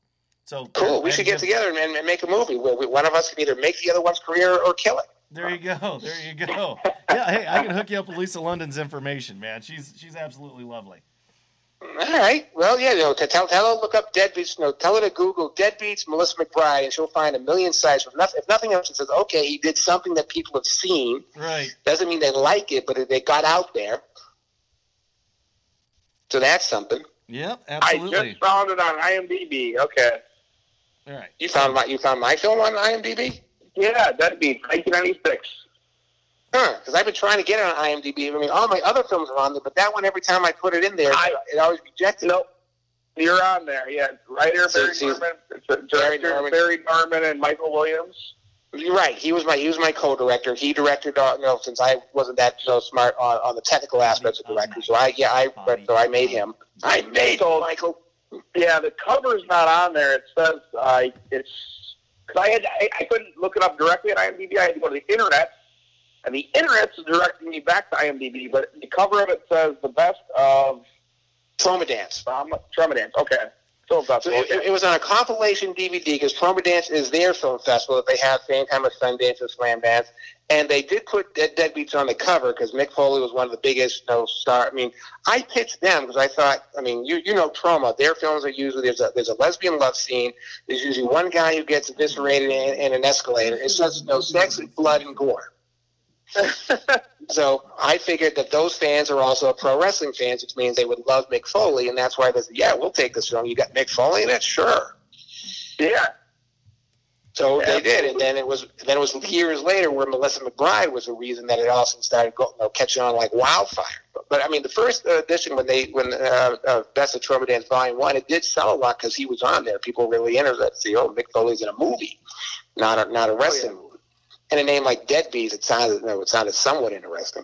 So Cool. We should get together and, and make a movie we, one of us can either make the other one's career or kill it. There you go. (laughs) There you go. Yeah, hey, I can hook you up with Lisa London's information, man. She's she's absolutely lovely. All right. Well, yeah. You know, tell tell her to look up deadbeats. Know, tell her to Google deadbeats Melissa McBride, and she'll find a million sites. If nothing, if nothing else, it says, okay, he did something that people have seen. Right. Doesn't mean they like it, but they got out there. So that's something. Yep, I just found it on IMDb. Okay. All right. You found my you found my film on IMDb. Yeah, that'd be 1996. Huh? Because I've been trying to get it on IMDb. I mean, all my other films are on there, but that one, every time I put it in there, I- it always rejected. Nope. You're on there. Yeah, writer So Barry she's- Norman, director Norman. Barry Norman and Michael Williams. You're right. He was my he was my co-director. He directed. Uh, you know, since I wasn't that know, smart on, on the technical aspects of directing, so I yeah I so I made him. I made So- Michael. Yeah, the cover's not on there. It says uh, it's because I had I, I couldn't look it up directly at IMDb. I had to go to the internet, and the internet's directing me back to IMDb. But the cover of it says the best of Troma Dance. um, Troma Dance. Okay, Film So festival. it, it was on a compilation DVD because Troma Dance is their film festival that they have same time as Sundance and Slamdance, and they did put Dead Deadbeats on the cover because Mick Foley was one of the biggest you know, star. I mean, I pitched them because I thought, I mean, you you know Troma. their films are usually there's a there's a lesbian love scene. There's usually one guy who gets eviscerated in, in an escalator. It's just no sex, and blood, and gore. So I figured that those fans are also pro wrestling fans, which means they would love Mick Foley, and that's why they said, "Yeah, we'll take this film. You got Mick Foley in it, sure." yeah. So they did, and then it was then it was years later where Melissa McBride was the reason that it also started go, you know, catching on like wildfire. But, but I mean, the first edition when they when uh, uh, Best of Troma Dance Volume One, it did sell a lot because he was on there. People were really interested see, oh, Mick Foley's in a movie, not a not a wrestling movie. And a name like Deadbeats, it sounded you know, it sounded somewhat interesting.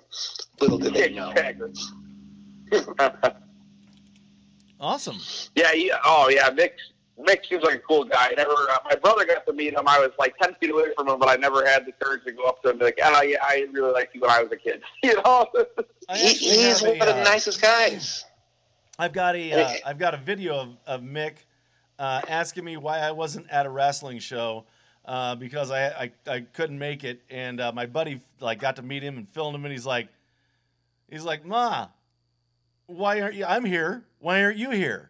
Little did they know. (laughs) Awesome. Yeah, he, oh yeah, Mick. Mick seems like a cool guy. I never, uh, my brother got to meet him. I was like ten feet away from him, but I never had the courage to go up to him and be like, "Oh yeah, I really liked you when I was a kid." (laughs) You know? He, actually he's one a, of the uh, nicest guys. I've got a uh, I've got a video of, of Mick uh, asking me why I wasn't at a wrestling show uh, because I, I I couldn't make it, and uh, my buddy like got to meet him and filmed him, and he's like, he's like, Ma, why aren't you? I'm here. Why aren't you here?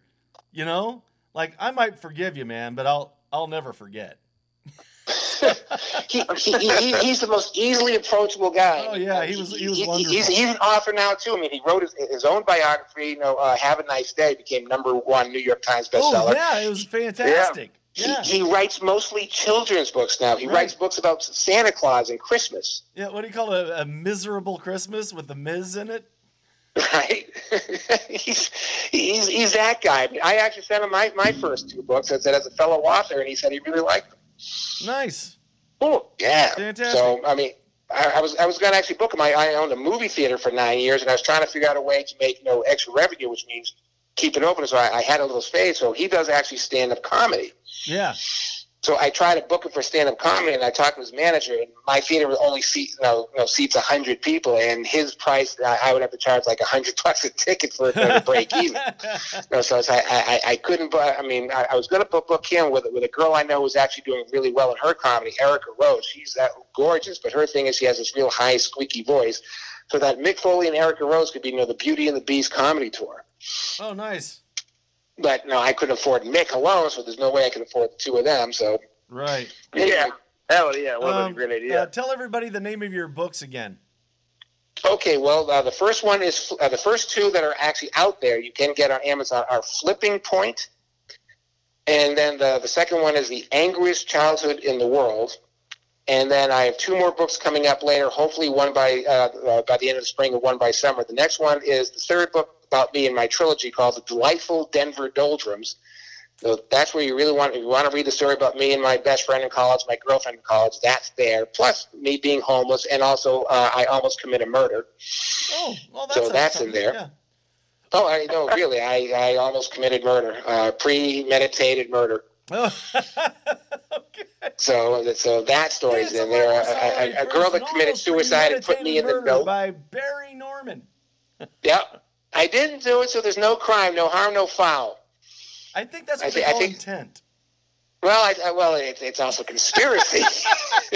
You know, like I might forgive you, man, but I'll I'll never forget. (laughs) he, he, he, he's the most easily approachable guy. Oh, yeah, he was- he was he's, wonderful. he's an author now too. I mean, he wrote his, his own biography. You know, uh, "Have a Nice Day" became number one New York Times bestseller. Oh yeah, it was fantastic. Yeah, He, he writes mostly children's books now. He Right. writes books about Santa Claus and Christmas, yeah. What do you call it? A, a miserable Christmas with the Miz in it. right? (laughs) he's, he's he's that guy. I, actually sent him my, my first two books. I said as a fellow author, and he said he really liked them. Nice. Cool. Yeah. Fantastic. So I mean, I, I was I was going to actually book him. I, I owned a movie theater for nine years, and I was trying to figure out a way to make you know extra revenue, which means keep it open. So I, I had a little space. So he does actually stand up comedy. Yeah. So I tried to book him for stand up comedy, and I talked to his manager, and my theater was only seat you know, you know seats hundred people, and his price I, would have to charge like a hundred bucks a ticket for it to (laughs) break even. No, so I, I, I, I couldn't. I mean, I, I was going to book, book him with with a girl I know who's actually doing really well in her comedy, Erica Rose. She's that gorgeous, but her thing is she has this real high, squeaky voice. So that Mick Foley and Erica Rose could be, you know, the Beauty and the Beast comedy tour. Oh, nice. But no, I couldn't afford Mick alone, so there's no way I could afford the two of them. So Right. yeah. Hell yeah, what Um, a great idea. Uh, tell everybody the name of your books again. Okay, well, uh, the first one is uh, the first two that are actually out there you can get on Amazon are Flipping Point, and then the the second one is The Angriest Childhood in the World, and then I have two more books coming up later. Hopefully, one by uh, uh, by the end of the spring and one by summer. The next one is the third book about me and my trilogy called The Delightful Denver Doldrums. So that's where you really want if you want to read the story about me and my best friend in college, my girlfriend in college. That's there. Plus me being homeless, and also uh, I almost committed murder. Oh, well, that's So that's in there. Yeah. Oh, I no, really, I, I almost committed murder, uh, premeditated murder. Oh, (laughs) okay. So so that story's in there. A, a, a girl that committed suicide and put me in the note. by Barry Norman. Yep, I didn't do it, so there's no crime, no harm, no foul. I think that's I what thi- they I think- intent. Well, I, I, well, it's it's also conspiracy. (laughs)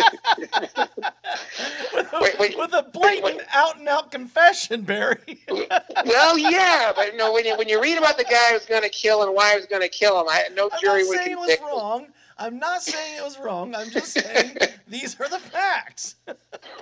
With a, Wait, wait, with a blatant, wait. out and out confession, Barry. (laughs) well, yeah, but no, when you when you read about the guy who's going to kill and why he was going to kill him, I, no I'm jury would it was convict. him. wrong. I'm not saying it was wrong. I'm just saying (laughs) these are the facts.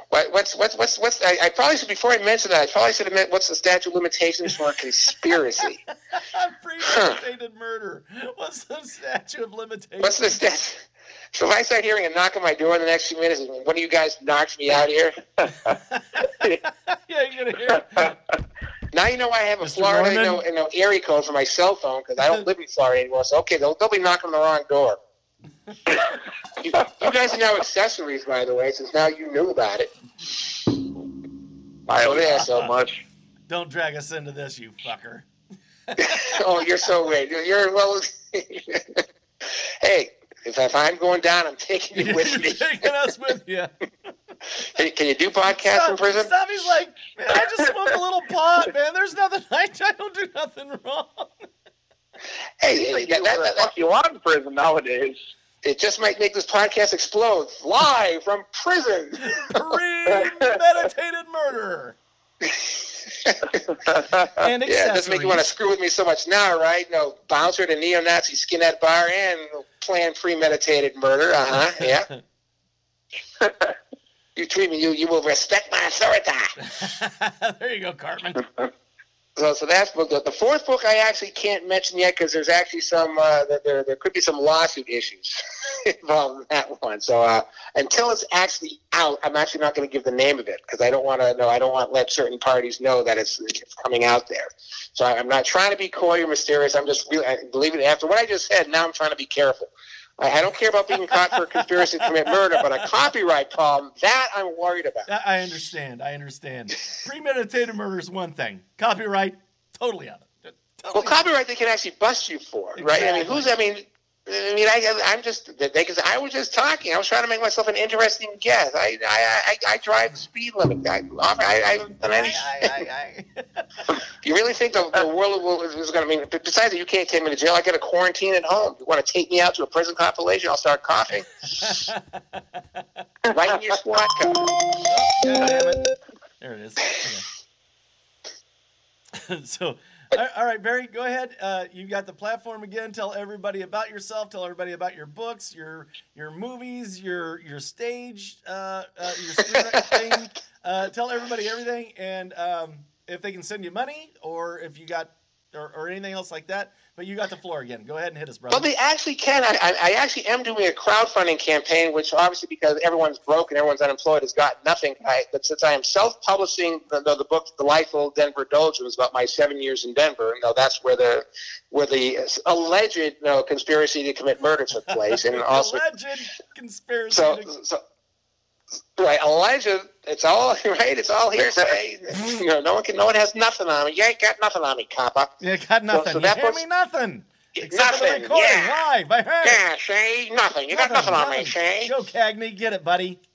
What, what's what's what's what's? I, I probably should before I mention that. I probably should have meant what's the statute of limitations for a conspiracy. (laughs) Premeditated murder. What's the statute of limitations? What's the statute? So if I start hearing a knock on my door in the next few minutes, one of you guys knocks me out here, (laughs) yeah, you're gonna hear. now you know I have a Mr. Florida you Norman? know, you know, area code for my cell phone because I don't live in Florida anymore. So okay, they'll, they'll be knocking on the wrong door. You, you guys are now accessories, by the way, since now you knew about it. I Oh, don't so- so much. Don't drag us into this, you fucker. (laughs) oh, you're so weird. You're, you're well. (laughs) hey, if, if I'm going down, I'm taking you with me. (laughs) taking us with you. Can, can you do podcasts in prison? Stop. He's like, man, I just smoke a little pot, man. There's nothing. I, I don't do nothing wrong. Hey, that, that- the that- fuck you want in prison nowadays? It just might make this podcast explode live from prison. (laughs) Premeditated murder (laughs) and Yeah, it doesn't make you want to screw with me so much now, right? No, bouncer to neo-Nazi skinhead bar and plan premeditated murder. Uh huh. (laughs) Yeah. you treat me, you you will respect my authority. there you go, Cartman. So, so that's book. The, fourth book I actually can't mention yet because there's actually some uh, there- there could be some lawsuit issues (laughs) involved in that one. So uh, until it's actually out, I'm actually not going to give the name of it because I don't want to know. I don't want let certain parties know that it's, it's coming out there. So I, I'm not trying to be coy or mysterious. I'm just really believe it. After what I just said, now I'm trying to be careful. I, I don't care about being caught for a conspiracy to commit murder, but a copyright problem that I'm worried about. I I understand. I understand. Premeditated murder is one thing. Copyright, totally out of it. Well, copyright they can actually bust you for, right? I mean, who's? I mean, Mm, I mean, I, I'm just they, because I was just talking. I was trying to make myself an interesting guest. I, I, I, I drive the speed limit. I, I, I, I, I, (laughs) you really think the, the world will, is going to? I mean, besides that, you can't take me to jail. I got a quarantine at home. You want to take me out to a prison compilation? I'll start coughing (laughs) right in your squat car. Oh, God damn it. There it is. (laughs) So, all- right, Barry, go ahead. Uh, you got the platform again. Tell everybody about yourself. Tell everybody about your books, your your movies, your your stage, uh, uh, your screenwriting. uh, tell everybody everything, and um, if they can send you money, or if you got, or, or anything else like that. But you got the floor again. Go ahead and hit us, brother. Well, they actually can. I, I, I actually am doing a crowdfunding campaign, which obviously because everyone's broke and everyone's unemployed has got nothing. I, but since I am self-publishing the, the, the book, Delightful Denver Doldrums, about my seven years in Denver, you know, that's where the where the alleged you know, conspiracy to commit murder took place, and (laughs) also alleged conspiracy. so to- so. Right, alleged. It's all (laughs) right. It's all hearsay. (laughs) you know, no one can. No one has nothing on me. You ain't got nothing on me, copper. you got nothing. so you that hear me nothing. Except for the Nothing. recording Yeah. live by her. Yeah, Shay. Nothing. You got nothing on me, Shay. Joe Cagney, get it, buddy. (laughs)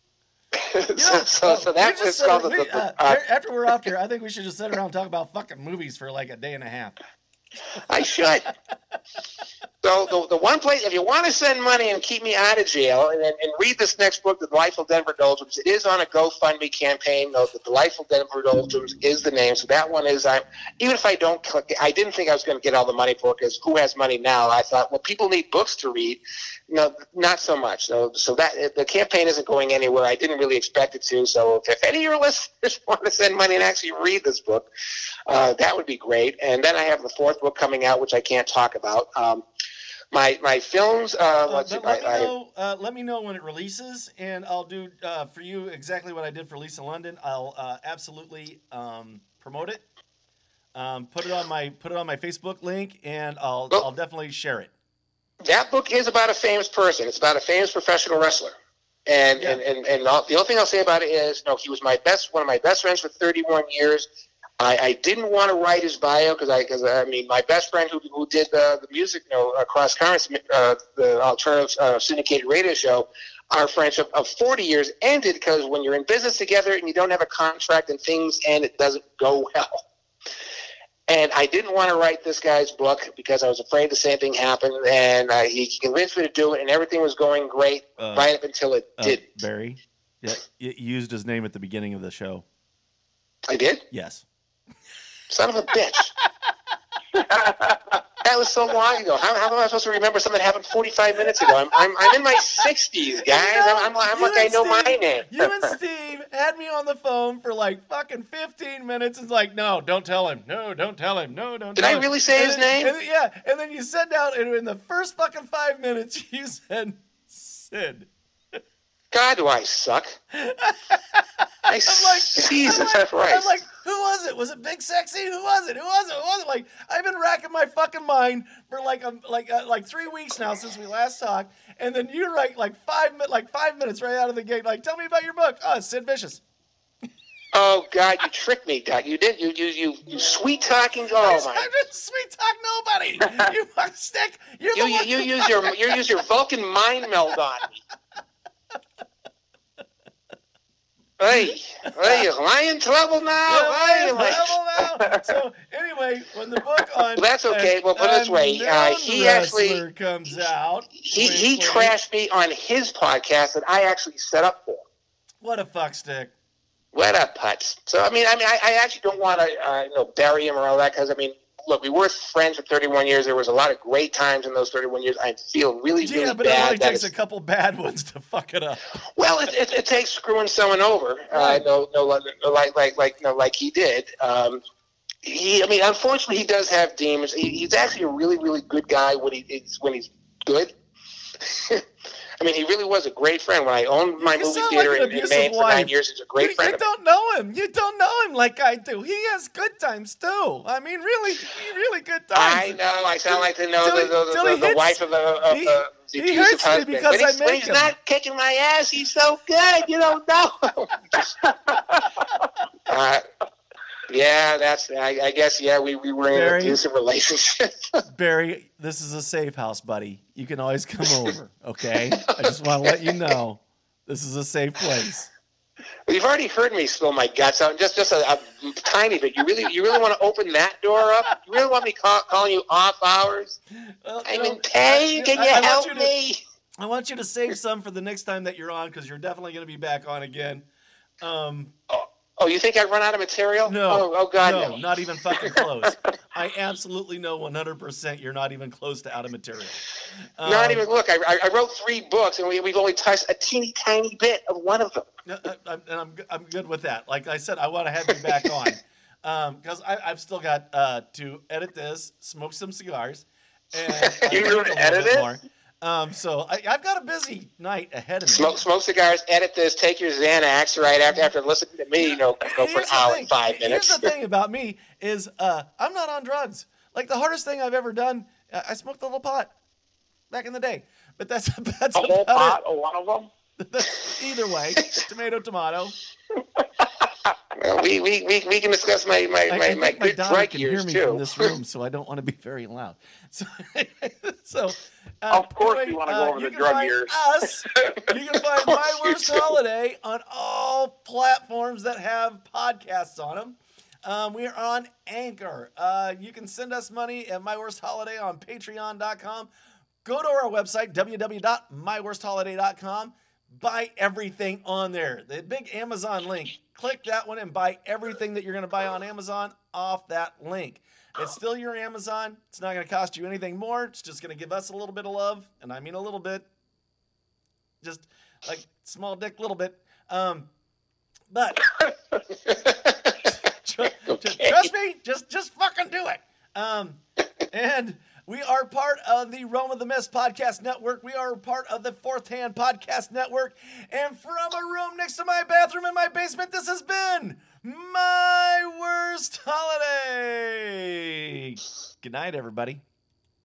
You know, so, so, so that's just sit- the, the, uh, uh, after we're off here, I think we should just sit around and talk about fucking movies for like a day and a half. I should. So the, the one place, if you want to send money and keep me out of jail, and, and read this next book, The Delightful Denver Doldrums, it is on a GoFundMe campaign. No, The Delightful Denver Doldrums is the name. So that one is, I'm, even if I don't click, I didn't think I was going to get all the money for it because who has money now? I thought, well, people need books to read. No, not so much. So, so that the campaign isn't going anywhere. I didn't really expect it to. So if, if any of your (laughs) listeners want to send money and actually read this book, uh, that would be great. And then I have the fourth book coming out, which I can't talk about. Um, my my films. Uh, Uh, let's see, but let me I, I, know. Uh, let me know when it releases, and I'll do uh, for you exactly what I did for Lisa London. I'll uh, absolutely um, promote it. Um, put it on my put it on my Facebook link, and I'll Well- I'll definitely share it. That book is about a famous person. It's about a famous professional wrestler. And Yeah. and and, and all, the only thing I'll say about it is, no, he was my best, one of my best friends for 31 years. I, I didn't want to write his bio because I, because I mean, my best friend who, who did the, the music, you know, across currents, uh, the alternative uh, syndicated radio show, our friendship of 40 years ended because when you're in business together and you don't have a contract and things end, it doesn't go (laughs) well. And I didn't want to write this guy's book because I was afraid the same thing happened. And uh, he convinced me to do it, and everything was going great Uh, right up until it uh, did. Barry, yeah, you used his name at the beginning of the show. I did? Yes. Son of a bitch. (laughs) that was so long ago. How, how am I supposed to remember something that happened 45 minutes ago? I'm, I'm, I'm in my 60s, guys. I'm, I'm, I'm like, I know my name. You and Steve had me on the phone for like fucking 15 minutes. It's like, no, don't tell him. No, don't tell him. No, don't tell him. Did I him. really say And his then- name? and then- yeah. And then you said down, and in the first fucking five minutes, (laughs) you said Sid. God, do I suck. (laughs) I I'm like, Jesus I'm like, Christ. I'm like, who was it? Was it Big Sexy? Who was it? Who was it? Who was it? Like, I've been racking my fucking mind for like um, like uh, like three weeks now since we last talked, and then you write like five like five minutes right out of the gate. Like, tell me about your book. Oh, it's Sid Vicious. oh, God, you tricked me, Doc. You did. You, you, you, you sweet talking. Oh, (laughs) my I didn't sweet talk nobody. (laughs) you fuck stick. You're You, the you, one. you use your you use your Vulcan mind meld on me. Hey, (laughs) hey, am I in trouble now? Yeah, Hey, I like- am now. (laughs) So anyway, when the book on Well, that's okay. Well, put it this way, uh, he actually- comes out. he he trashed me on his podcast that I actually set up for. What a fuck stick. What a putz. So I mean, I mean, I, I actually don't want to, uh, you know, bury him or all that because I mean, look, we were friends for 31 years. There was a lot of great times in those 31 years. I feel really, Yeah, really but it only takes a couple bad (laughs) ones to fuck it up. well, it, it, it takes screwing someone over. Uh, no, no, like, like, like, no, like he did. Um, he, I mean, unfortunately, he does have demons. He, he's actually a really, really good guy when he is when he's good. (laughs) I mean, he really was a great friend. When I owned my You movie theater like in, in Maine for nine wife. years, he's a great you friend. mine. don't know him. You don't know him like I do. He has good times too. I mean, really, really good times. I know. I sound like the know the, the, the, he the hits- wife of the, of he- the, he hurts me husband. because but he's, I make he's him. not kicking my ass. He's so good. You don't know. uh, (laughs) (laughs) yeah, that's. I, I guess. Yeah, we, we were in Barry? an abusive relationship. (laughs) Barry, this is a safe house, buddy. You can always come over. Okay, I just want to let you know this is a safe place. You've already heard me spill my guts out, just just a, a tiny bit. You really you really want to open that door up? You really want me call, calling you off hours? Well, I'm know, in pain. I- Can you I help you to- me? I want you to save some for the next time that you're on because you're definitely going to be back on again. Um, Oh, you think I run out of material? no, Oh, oh God, no, no. not even fucking close. (laughs) I absolutely know 100% you're not even close to out of material. Not Um, even. Look, I, I- wrote three books, and we, we've only touched a teeny tiny bit of one of them. No, I- I'm, and I'm, I'm good with that. Like I said, I want to have you back on (laughs) because I I've still got uh, to edit this, smoke some cigars, and (laughs) uh, drink gonna a edit it? more. Um, so I, I've got a busy night ahead of me. Smoke, smoke cigars, edit this, take your Xanax right after after listening to me, you know, go for an hour thing. and five minutes. Here's the thing about me is uh, I'm not on drugs. Like the hardest thing I've ever done, I smoked a little pot back in the day, but that's (laughs) that's A whole pot of one of them. either way, (laughs) tomato, tomato. Well, we, we, we, we can discuss my my, I, my, I my my good drug can hear me too. from this (laughs) room, so I don't want to be very loud. So, so uh, Of course anyway, you wanna go uh, over the drug years. Us, you can (laughs) find my worst holiday on all platforms that have podcasts on them. Um, we are on Anchor. Uh, you can send us money at My Worst Holiday on Patreon.com. Go to our website www.myworstholiday.com. Buy everything on there. The big Amazon link. Click that one and buy everything that you're going to buy on Amazon off that link. It's still your Amazon. It's not going to cost you anything more. It's just going to give us a little bit of love, and I mean a little bit. Just like small dick, little bit. Um, but (laughs) Tr- Okay. Trust me, just just fucking do it. Um, and we are part of the Rome of the Mist podcast network. We are part of the Fourth Hand podcast network. And from a room next to my bathroom in my basement, this has been my worst holiday. Good night, everybody.